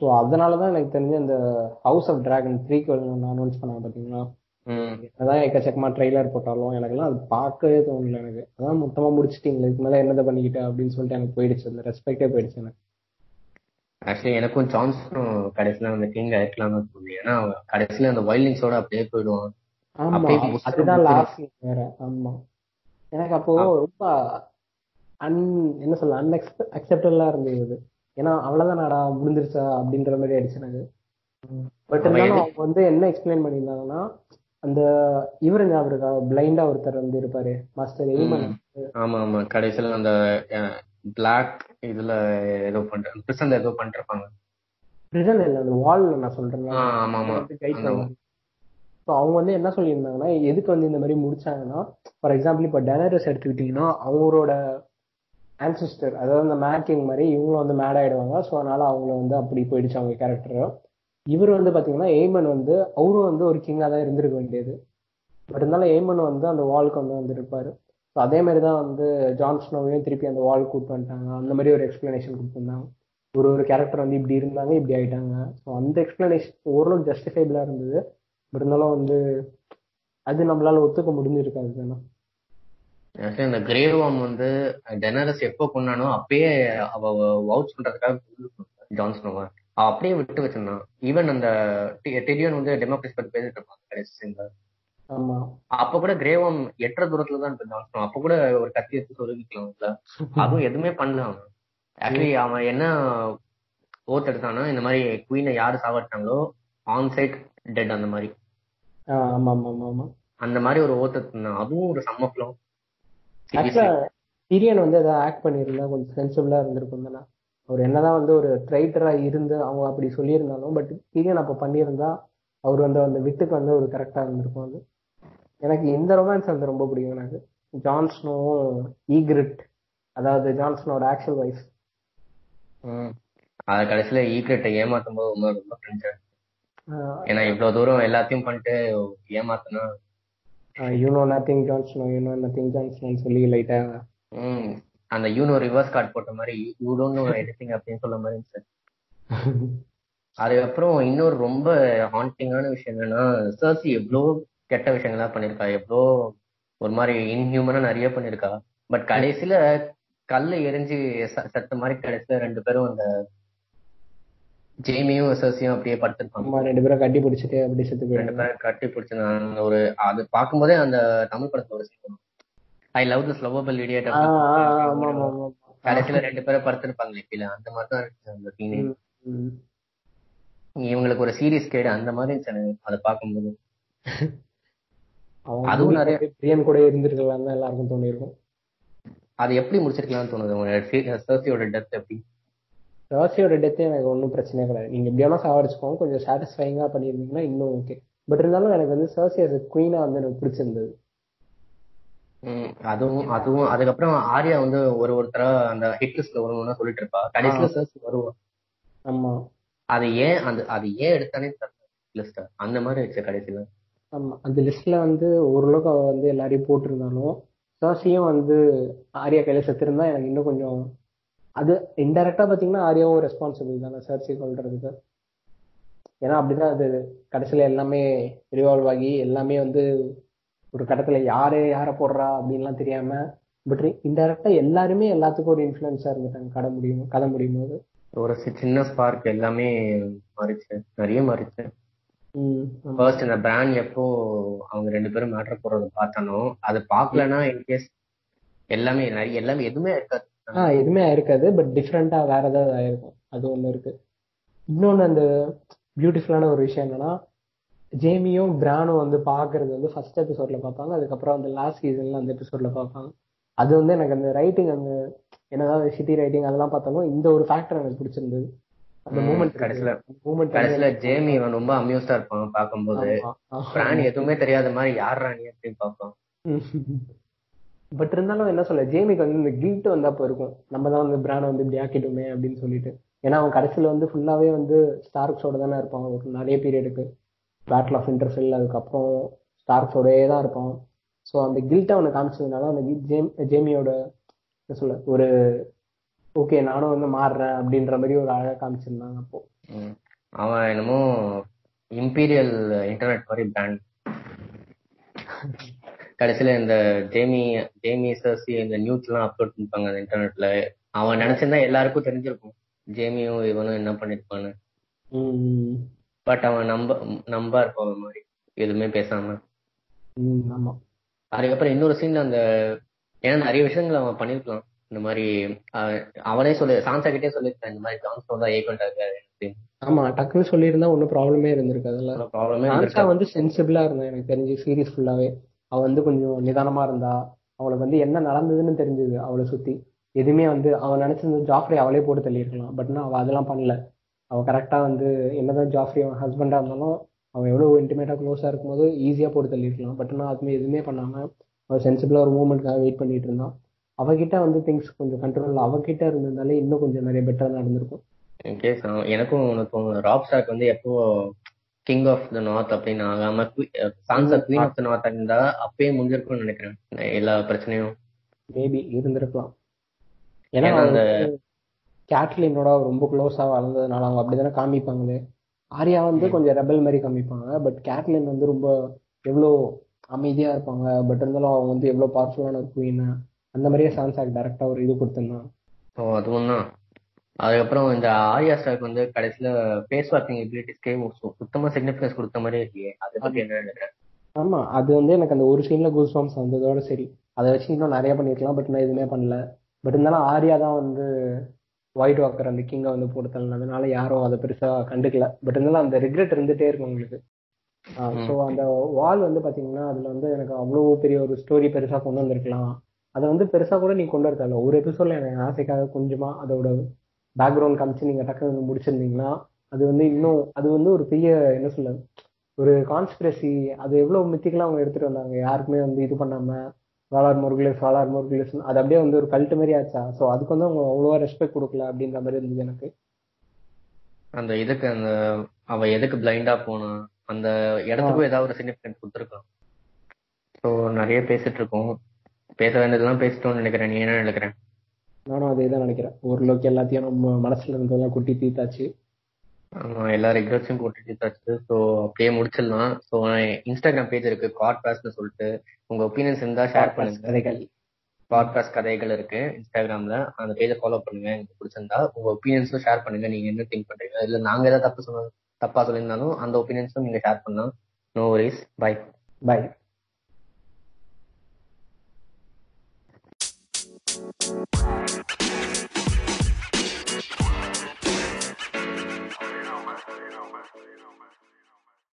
ஸோ அதனாலதான் எனக்கு தெரிஞ்சு அந்த House of Dragon prequel announce பண்ணாங்க பாத்தீங்களா? ம். அதான் எக்கச்சக்கமா ட்ரெய்லர் போட்டாலும் எனக்கெல்லாம் அது பார்க்கவே தோணல எனக்கு. அதான் மொத்தமா முடிச்சிட்டீங்களே இதுக்கு மேல என்னதை பண்ணிக்கிட்ட அப்படின்னு சொல்லிட்டு எனக்கு போயிடுச்சு. அந்த ரெஸ்பெக்டே போயிடுச்சு எனக்கு. ஆக்சுவலி எனக்கும் சான்ஸும் கடைசியில அந்த கிங் இருக்கலாம்னு சொல்லி ஏன்னா கடைசியில அந்த வைல்டிங்ஸோட அப்படியே போயிடுவான். அதுதான். லாஸ்ட் வேற. ஆமா. எனக்கு அப்போ ரொம்ப அன் என்ன சொல்ல அன்எக்ஸ்பெ அக்செப்டபிளா இருந்தது ஏன்னா அவ்வளவுதான் நாடா முடிஞ்சிருச்சா அப்படின்ற மாதிரி ஆயிடுச்சு எனக்கு. பட் இருந்தாலும் அவங்க வந்து என்ன எக்ஸ்பிளைன் பண்ணியிருந்தாங்கன்னா அந்த இவரு ஞாபகம் இருக்கா? பிளைண்டா ஒருத்தர் வந்து இருப்பாரு. மாஸ்டர் எய்மன் ஆமா ஆமா. கடைசியில அந்த பிளாக் இதுல ஏதோ பண்ற பிரிசன்ல ஏதோ பண்ணிருப்பாங்க. பிரிசன் இல்ல அந்த வால்ல நான் சொல்றேன் ஆமா ஆமா. ஸோ அவங்க வந்து என்ன சொல்லியிருந்தாங்கன்னா எதுக்கு வந்து இந்த மாதிரி முடிச்சாங்கன்னா ஃபார் எக்ஸாம்பிள் இப்போ டெனரஸ் எடுத்துக்கிட்டிங்கன்னா அவரோட ஆன்சிஸ்டர் அதாவது அந்த மேக்கிங் மாதிரி இவங்களும் வந்து மேட் ஆயிடுவாங்க. ஸோ அதனால அவங்கள வந்து அப்படி போயிடுச்சு அவங்க கேரக்டர் இவர் வந்து பார்த்தீங்கன்னா எய்மன் வந்து அவரும் வந்து ஒரு கிங்காக தான் இருந்திருக்க வேண்டியது. பட் இருந்தாலும் எய்மன் வந்து அந்த வால்க்கு வந்து வந்துருப்பாரு. ஸோ அதே மாதிரி தான் வந்து ஜான் ஸ்னோவையும் திருப்பி அந்த வால் கூட்டு வந்துட்டாங்க. அந்த மாதிரி ஒரு எக்ஸ்பிளனேஷன் கொடுத்துருந்தாங்க ஒரு ஒரு கேரக்டர் வந்து இப்படி இருந்தாங்க இப்படி ஆயிட்டாங்க. ஸோ அந்த எக்ஸ்பிளனேஷன் ஓரளவுக்கு ஜஸ்டிஃபைபிளாக இருந்தது. பட் இருந்தாலும் வந்து அது நம்மளால ஒத்துக்க முடிஞ்சிருக்காது தானே. அந்த கிரேவாம் வந்து டெனரஸ் எப்போ கொண்டானோ அப்பயே அவ வவுச் பண்றதுக்காக ஜான்சனோவ அவ அப்படியே விட்டு வச்சிருந்தான் ஈவன் அந்த டெடியன் வந்து டெமோக்ரஸி பத்தி பேசிட்டு இருப்பாங்க கடைசி scene ல. ஆமா. அப்ப கூட கிரேவாம் எட்டரை தூரத்துல தான் இருக்க ஜான்சனோ அப்ப கூட ஒரு கத்தி எடுத்து சொல்லிக்கலாம்ல அதுவும் எதுவுமே பண்ணல அவன். ஆக்சுவலி அவன் என்ன ஓத் எடுத்தானா இந்த மாதிரி குவீனை யாரு சாவடிச்சாங்களோ ஆன் சைட் டெட் அந்த மாதிரி. ஆமா ஆமா ஆமா ஆமா அந்த மாதிரி ஒரு ஓத்தத்து அதுவும் ஒரு செம்ம ஃபிளோ ஆக்சுவலா டிரியன் வந்து ஏதாவது ஆக்ட் பண்ணியிருந்தா கொஞ்சம் சென்சிபிளா இருந்திருக்கும் தானே. அவர் என்னதான் வந்து ஒரு ட்ரைட்டரா இருந்து அவங்க அப்படி சொல்லியிருந்தாலும் பட் டிரியன் அப்ப பண்ணியிருந்தா அவர் வந்து அந்த விட்டுக்கு வந்து ஒரு கரெக்டா இருந்திருக்கும் அது. எனக்கு இந்த ரொமான்ஸ் வந்து ரொம்ப பிடிக்கும் எனக்கு. ஜான்ஸ்னோவும் ஈக்ரிட் அதாவது ஜான்சனோட ஆக்சுவல் வைஃப் அது கடைசியில ஈக்ரெட்டை ஏமாத்தும் போது ரொம்ப ரொம்ப ஏன்னா இவ்வளவு தூரம் எல்லாத்தையும் பண்ணிட்டு ஏமாத்தினா you know nothing Jon Snow you know nothing ஜான்ஸ்னோன்னு சொல்லி லைட்டா ம் அந்த யூனோ ரிவர்ஸ் கார்டு போட்ட மாதிரி யூ டோன்ட் நோ எனிதிங் அப்படின்னு சொல்ல மாதிரி இருந்துச்சு அதுக்கப்புறம் இன்னொரு ரொம்ப ஹாண்டிங்கான விஷயம் என்னன்னா சர்சி எவ்வளோ கெட்ட விஷயங்கள்லாம் பண்ணிருக்கா எவ்வளோ ஒரு மாதிரி இன்ஹியூமனா நிறைய பண்ணிருக்கா. பட் கடைசியில கல்ல எரிஞ்சு ச- செத்த மாதிரி கடைசியில ரெண்டு பேரும் அந்த ஜெய்மியும் சர்சியும் அப்படியே படுத்திருப்பாங்க. ரெண்டு பேரும் கட்டி பிடிச்சிட்டு அப்படி செத்து ரெண்டு பேரும் கட்டி பிடிச்சிருந்தாங்க ஒரு அது பார்க்கும்போதே அந்த தமிழ் படத்துல ஒரு scene I love this lovable idiot கடைசியில ரெண்டு பேரும் படுத்திருப்பாங்க கீழே அந்த மாதிரி தான் இருந்துச்சு அந்த ம். இவங்களுக்கு ஒரு சீரியஸ் கேடு அந்த மாதிரி இருந்துச்சு அதை பார்க்கும்போது. அவங்க அதுவும் நிறைய- பிரியன் கூட இருந்திருக்கலாம் எல்லாருக்கும் தோணிருக்கும் அது எப்படி முடிச்சிருக்கலாம்னு தோணுது? உங்க சர்சியோட டெத் எப்படி? ராசியோட டெத் எனக்கு ஒன்றும் பிரச்சனையே கிடையாது. நீங்க எப்படி வேணா சாவடிச்சுக்கோங்க. கொஞ்சம் சாட்டிஸ்ஃபைங்கா பண்ணியிருந்தீங்கன்னா இன்னும் ஓகே பட் இருந்தாலும் எனக்கு வந்து சர்சி as குயினா வந்து எனக்கு பிடிச்சிருந்தது. அதுவும் அதுவும் அதுக்கப்புறம் ஆர்யா வந்து ஒரு ஒருத்தரா அந்த ஹிட் லிஸ்ட்ல வருவோம்னு சொல்லிட்டு இருப்பா. கடைசியில சர்சி வருவா ஆமா. அது ஏன் அந்த அது ஏன் எடுத்தானே லிஸ்ட் அந்த மாதிரி இருந்துச்சு கடைசியில. ஆமா. அந்த லிஸ்ட்ல வந்து ஓரளவுக்கு அவ வந்து எல்லாரையும் போட்டிருந்தாலும் சர்சியும் வந்து ஆர்யா கையில செத்துருந்தா எனக்கு இன்னும் கொஞ்சம் அது இன்டெரக்டா பாத்தீங்கன்னா ஆர்யாவும் ரெஸ்பான்சிபிள் தானே சர்சி கொள்றதுக்கு ஏன்னா அப்படிதான் அது கடைசியில எல்லாமே ரிவால்வ் ஆகி எல்லாமே வந்து ஒரு கட்டத்துல யாரு யாரை போடுறா அப்படின்லாம் தெரியாம பட் இன்டெரக்டா எல்லாருமே எல்லாத்துக்கும் ஒரு இன்ஃபுளுன்ஸா இருந்துட்டாங்க கதை முடியும் கதை முடியும் போது. ஒரு சின்ன ஸ்பார்க் எல்லாமே மாறிச்சு நிறைய மாறிச்சு. ஃபர்ஸ்ட் இந்த பிராண்ட் எப்போ அவங்க ரெண்டு பேரும் மேட்டர் போடுறத பார்த்தானோ அது பார்க்கலன்னா இன்கேஸ் எல்லாமே எல்லாமே எதுவுமே இருக்காது. ஆ எதுவுமே இருக்காது பட் டிஃப்ரெண்டா வேற ஏதாவது ஆயிருக்கும். அது ஒண்ணு இருக்கு. இன்னொன்னு அந்த பியூட்டிஃபுல்லான ஒரு விஷயம் என்னன்னா ஜேமியும் பிரானும் வந்து பாக்குறது வந்து ஃபர்ஸ்ட் எபிசோட்ல பார்ப்பாங்க. அதுக்கப்புறம் அந்த லாஸ்ட் சீசன்ல அந்த எபிசோட்ல பார்ப்பாங்க. அது வந்து எனக்கு அந்த ரைட்டிங் அந்த என்னதான் சிட்டி ரைட்டிங் அதெல்லாம் பார்த்தாலும் இந்த ஒரு ஃபேக்டர் எனக்கு பிடிச்சிருந்தது. அந்த மூமெண்ட் கடைசியில மூமெண்ட் கடைசியில ஜேமி இவன் ரொம்ப அம்யூஸ்டா இருப்பான் பார்க்கும்போது. பிராண்ட் எதுவுமே தெரியாத மாதிரி யார் ராணி அப்படின்னு பார்ப்பான். பட் இருந்தாலும் என்ன சொல்ல ஜேமிக்கு வந்து இந்த கில்ட் வந்து அப்போ இருக்கும் நம்ம தான் வந்து பிராண்ட் வந்து இப்படி ஆக்கிட்டோமே அப்படின்னு சொல்லிட்டு. ஏன்னா அவன் கடைசியில வந்து ஃபுல்லாவே வந்து ஸ்டார்க்ஸோட தானே இருப்பான். ஒரு நிறைய பீரியடுக்கு பேட்டில் ஆஃப் இன்டர்ஃபில் அதுக்கப்புறம் ஸ்டார்க்ஸோடயே தான் இருப்பான். ஸோ அந்த கில்ட்டை அவனை காமிச்சதுனால அந்த guilt ஜேம் ஜேமியோட என்ன சொல்ல ஒரு ஓகே நானும் வந்து மாறுறேன் அப்படின்ற மாதிரி ஒரு அழகா காமிச்சிருந்தாங்க அப்போ. அவன் என்னமோ இம்பீரியல் இன்டர்நெட் மாதிரி பிராண்ட் *laughs* கடைசியில இந்த ஜேமி ஜேமி சர்சி இந்த நியூஸ் எல்லாம் அப்லோட் பண்ணிருப்பாங்க அந்த இன்டர்நெட்ல அவன் நினைச்சிருந்தா எல்லாருக்கும் தெரிஞ்சிருக்கும். ஜேமியும் இவனும் என்ன பண்ணிருப்பான்னு. பட் அவன் நம்ப நம்பா இருப்பான் ஒரு மாதிரி. எதுவுமே பேசாம. அதுக்கப்புறம் இன்னொரு சீன்ல அந்த ஏன்னா நிறைய விஷயங்கள் அவன் பண்ணிருக்கலாம். இந்த மாதிரி அவனே சொல்லு சான்சா கிட்டே சொல்லியிருக்கான் இந்த மாதிரி ஜான்ஸ்டோன் தான் ஏகண்ட் இருக்காரு ஆமா டக்குன்னு சொல்லியிருந்தா ஒன்றும் ப்ராப்ளமே இருந்திருக்காது அதுல ப்ராப்ளமே வந்து சென்சிபிளா இருந்தா எனக்கு தெரிஞ்சு சீரிஸ் ஃபுல்லாவே அவ வந்து கொஞ்சம் நிதானமா இருந்தா அவளுக்கு வந்து என்ன நடந்ததுன்னு தெரிஞ்சது அவளை சுத்தி. எதுவுமே வந்து அவன் நினைச்சிருந்த ஜாஃப்ரி அவளே போட்டு தள்ளியிருக்கலாம். பட் அவ அதெல்லாம் பண்ணல. அவ கரெக்டா வந்து என்னதான் ஜாஃப்ரி அவன் ஹஸ்பண்டா இருந்தாலும் அவன் எவ்வளவு இன்டிமேட்டா க்ளோஸா இருக்கும்போது ஈஸியா போட்டு தள்ளியிருக்கலாம். பட் ஆனால் அதுமே எதுவுமே பண்ணாம அவள் சென்சிபிளா ஒரு மூமெண்ட்காக வெயிட் பண்ணிட்டு இருந்தான் அவகிட்ட வந்து திங்ஸ் கொஞ்சம் கண்ட்ரோல் அவகிட்ட இருந்திருந்தாலே இன்னும் கொஞ்சம் நிறைய பெட்டரா நடந்திருக்கும். இன்கேஸ் எனக்கும் உனக்கும் ராப் ஸ்டாக் வந்து எப்போ கிங் ஆஃப் த நார்த் அப்படின்னு ஆகாம Sansa queen of the north இருந்தா அப்பயே முடிஞ்சிருக்கும்னு நினைக்கிறேன். எல்லா பிரச்சனையும். மேபி இருந்திருக்கலாம். ஏன்னா அந்த கேட்லினோட ரொம்ப க்ளோஸா வளர்ந்ததுனால அவங்க அப்படிதானே காமிப்பாங்களே. ஆர்யா வந்து கொஞ்சம் ரெபல் மாதிரி காமிப்பாங்க. பட் கேட்லின் வந்து ரொம்ப எவ்வளோ அமைதியா இருப்பாங்க. பட் இருந்தாலும் அவங்க வந்து எவ்வளோ பவர்ஃபுல்லான குயின் அந்த மாதிரியே சான்சாக் டைரக்டா ஒரு இது கொடுத்துருந்தான் ஓ அதுவும் தான். அதுக்கப்புறம் இந்த ஆர்யா ஸ்டாக் வந்து கடைசியில ஃபேஸ் வாக்கிங் எபிலிட்டிஸ்க்கே சுத்தமா சிக்னிஃபிகன்ஸ் கொடுத்த மாதிரி இருக்கே அதை பத்தி என்ன நினைக்கிறேன் ஆமா அது வந்து எனக்கு அந்த ஒரு சீன்ல கூஸ் பாம்ஸ் வந்ததோட சரி. அதை வச்சு இன்னும் நிறைய பண்ணிருக்கலாம் பட் நான் எதுவுமே பண்ணல. பட் இருந்தாலும் ஆர்யா தான் வந்து ஒயிட் வாக்கர் அந்த கிங்கை வந்து போட்டு தள்ளினதுனால யாரும் அதை பெருசா கண்டுக்கல. பட் இருந்தாலும் அந்த ரிக்ரெட் இருந்துட்டே இருக்கும் உங்களுக்கு. ஸோ அந்த வால் வந்து பாத்தீங்கன்னா அதுல வந்து எனக்கு அவ்வளவு பெரிய ஒரு ஸ்டோரி பெருசா கொண்டு வந்திருக்கலாம். அதை வந்து பெருசா கூட நீ கொண்டு வரல ஒரு எபிசோட்ல எனக்கு ஆசைக்காக கொஞ்சமா அதோட பேக்ரவுண்ட் காமிச்சு நீங்க டக்கு முடிச்சிருந்தீங்கன்னா அது வந்து இன்னும் அது வந்து ஒரு பெரிய என்ன சொல்ல ஒரு கான்ஸ்பிரசி அது எவ்வளவு மித்திக்கெல்லாம் அவங்க எடுத்துட்டு வந்தாங்க. யாருக்குமே வந்து இது பண்ணாம வாலார் முருகலேஸ் வாலார் முருகலேஸ் அது அப்படியே வந்து ஒரு கல்ட்டு மாதிரி ஆச்சா? ஸோ அதுக்கு வந்து அவங்க அவ்வளோவா ரெஸ்பெக்ட் கொடுக்கல அப்படின்ற மாதிரி இருந்தது எனக்கு. அந்த இதுக்கு அந்த அவ எதுக்கு பிளைண்டா போனா? அந்த இடத்துக்கும் ஏதாவது ஒரு சிக்னிபிகன்ட் கொடுத்துருக்கான் ஸோ நிறைய பேசிட்டு இருக்கோம். பேச வேண்டியதெல்லாம் பேசிட்டோம்னு நினைக்கிறேன். நீ என்ன நினைக்கிறேன் நானும் அதே தான் நினைக்கிறேன். ஓரளவுக்கு எல்லாத்தையும் நம்ம மனசுல இருந்ததெல்லாம் குட்டி தீத்தாச்சு ஆமா எல்லா ரெகுலர்ஸும் போட்டு தீத்தாச்சு ஸோ அப்படியே முடிச்சிடலாம். ஸோ இன்ஸ்டாகிராம் பேஜ் இருக்கு. காட்காஸ்ட்னு சொல்லிட்டு உங்க ஒப்பீனியன்ஸ் இருந்தா ஷேர் பண்ணுங்க. கதைகள். பாட்காஸ்ட் கதைகள் இருக்கு இன்ஸ்டாகிராம்ல அந்த பேஜை ஃபாலோ பண்ணுங்க. எனக்கு பிடிச்சிருந்தா உங்க ஒப்பீனியன்ஸும் ஷேர் பண்ணுங்க. நீங்க என்ன திங்க் பண்றீங்க? இல்ல நாங்க ஏதாவது தப்பு சொன்ன தப்பா சொல்லியிருந்தாலும் அந்த ஒப்பீனியன்ஸும் நீங்க ஷேர் பண்ணலாம். No worries bye bye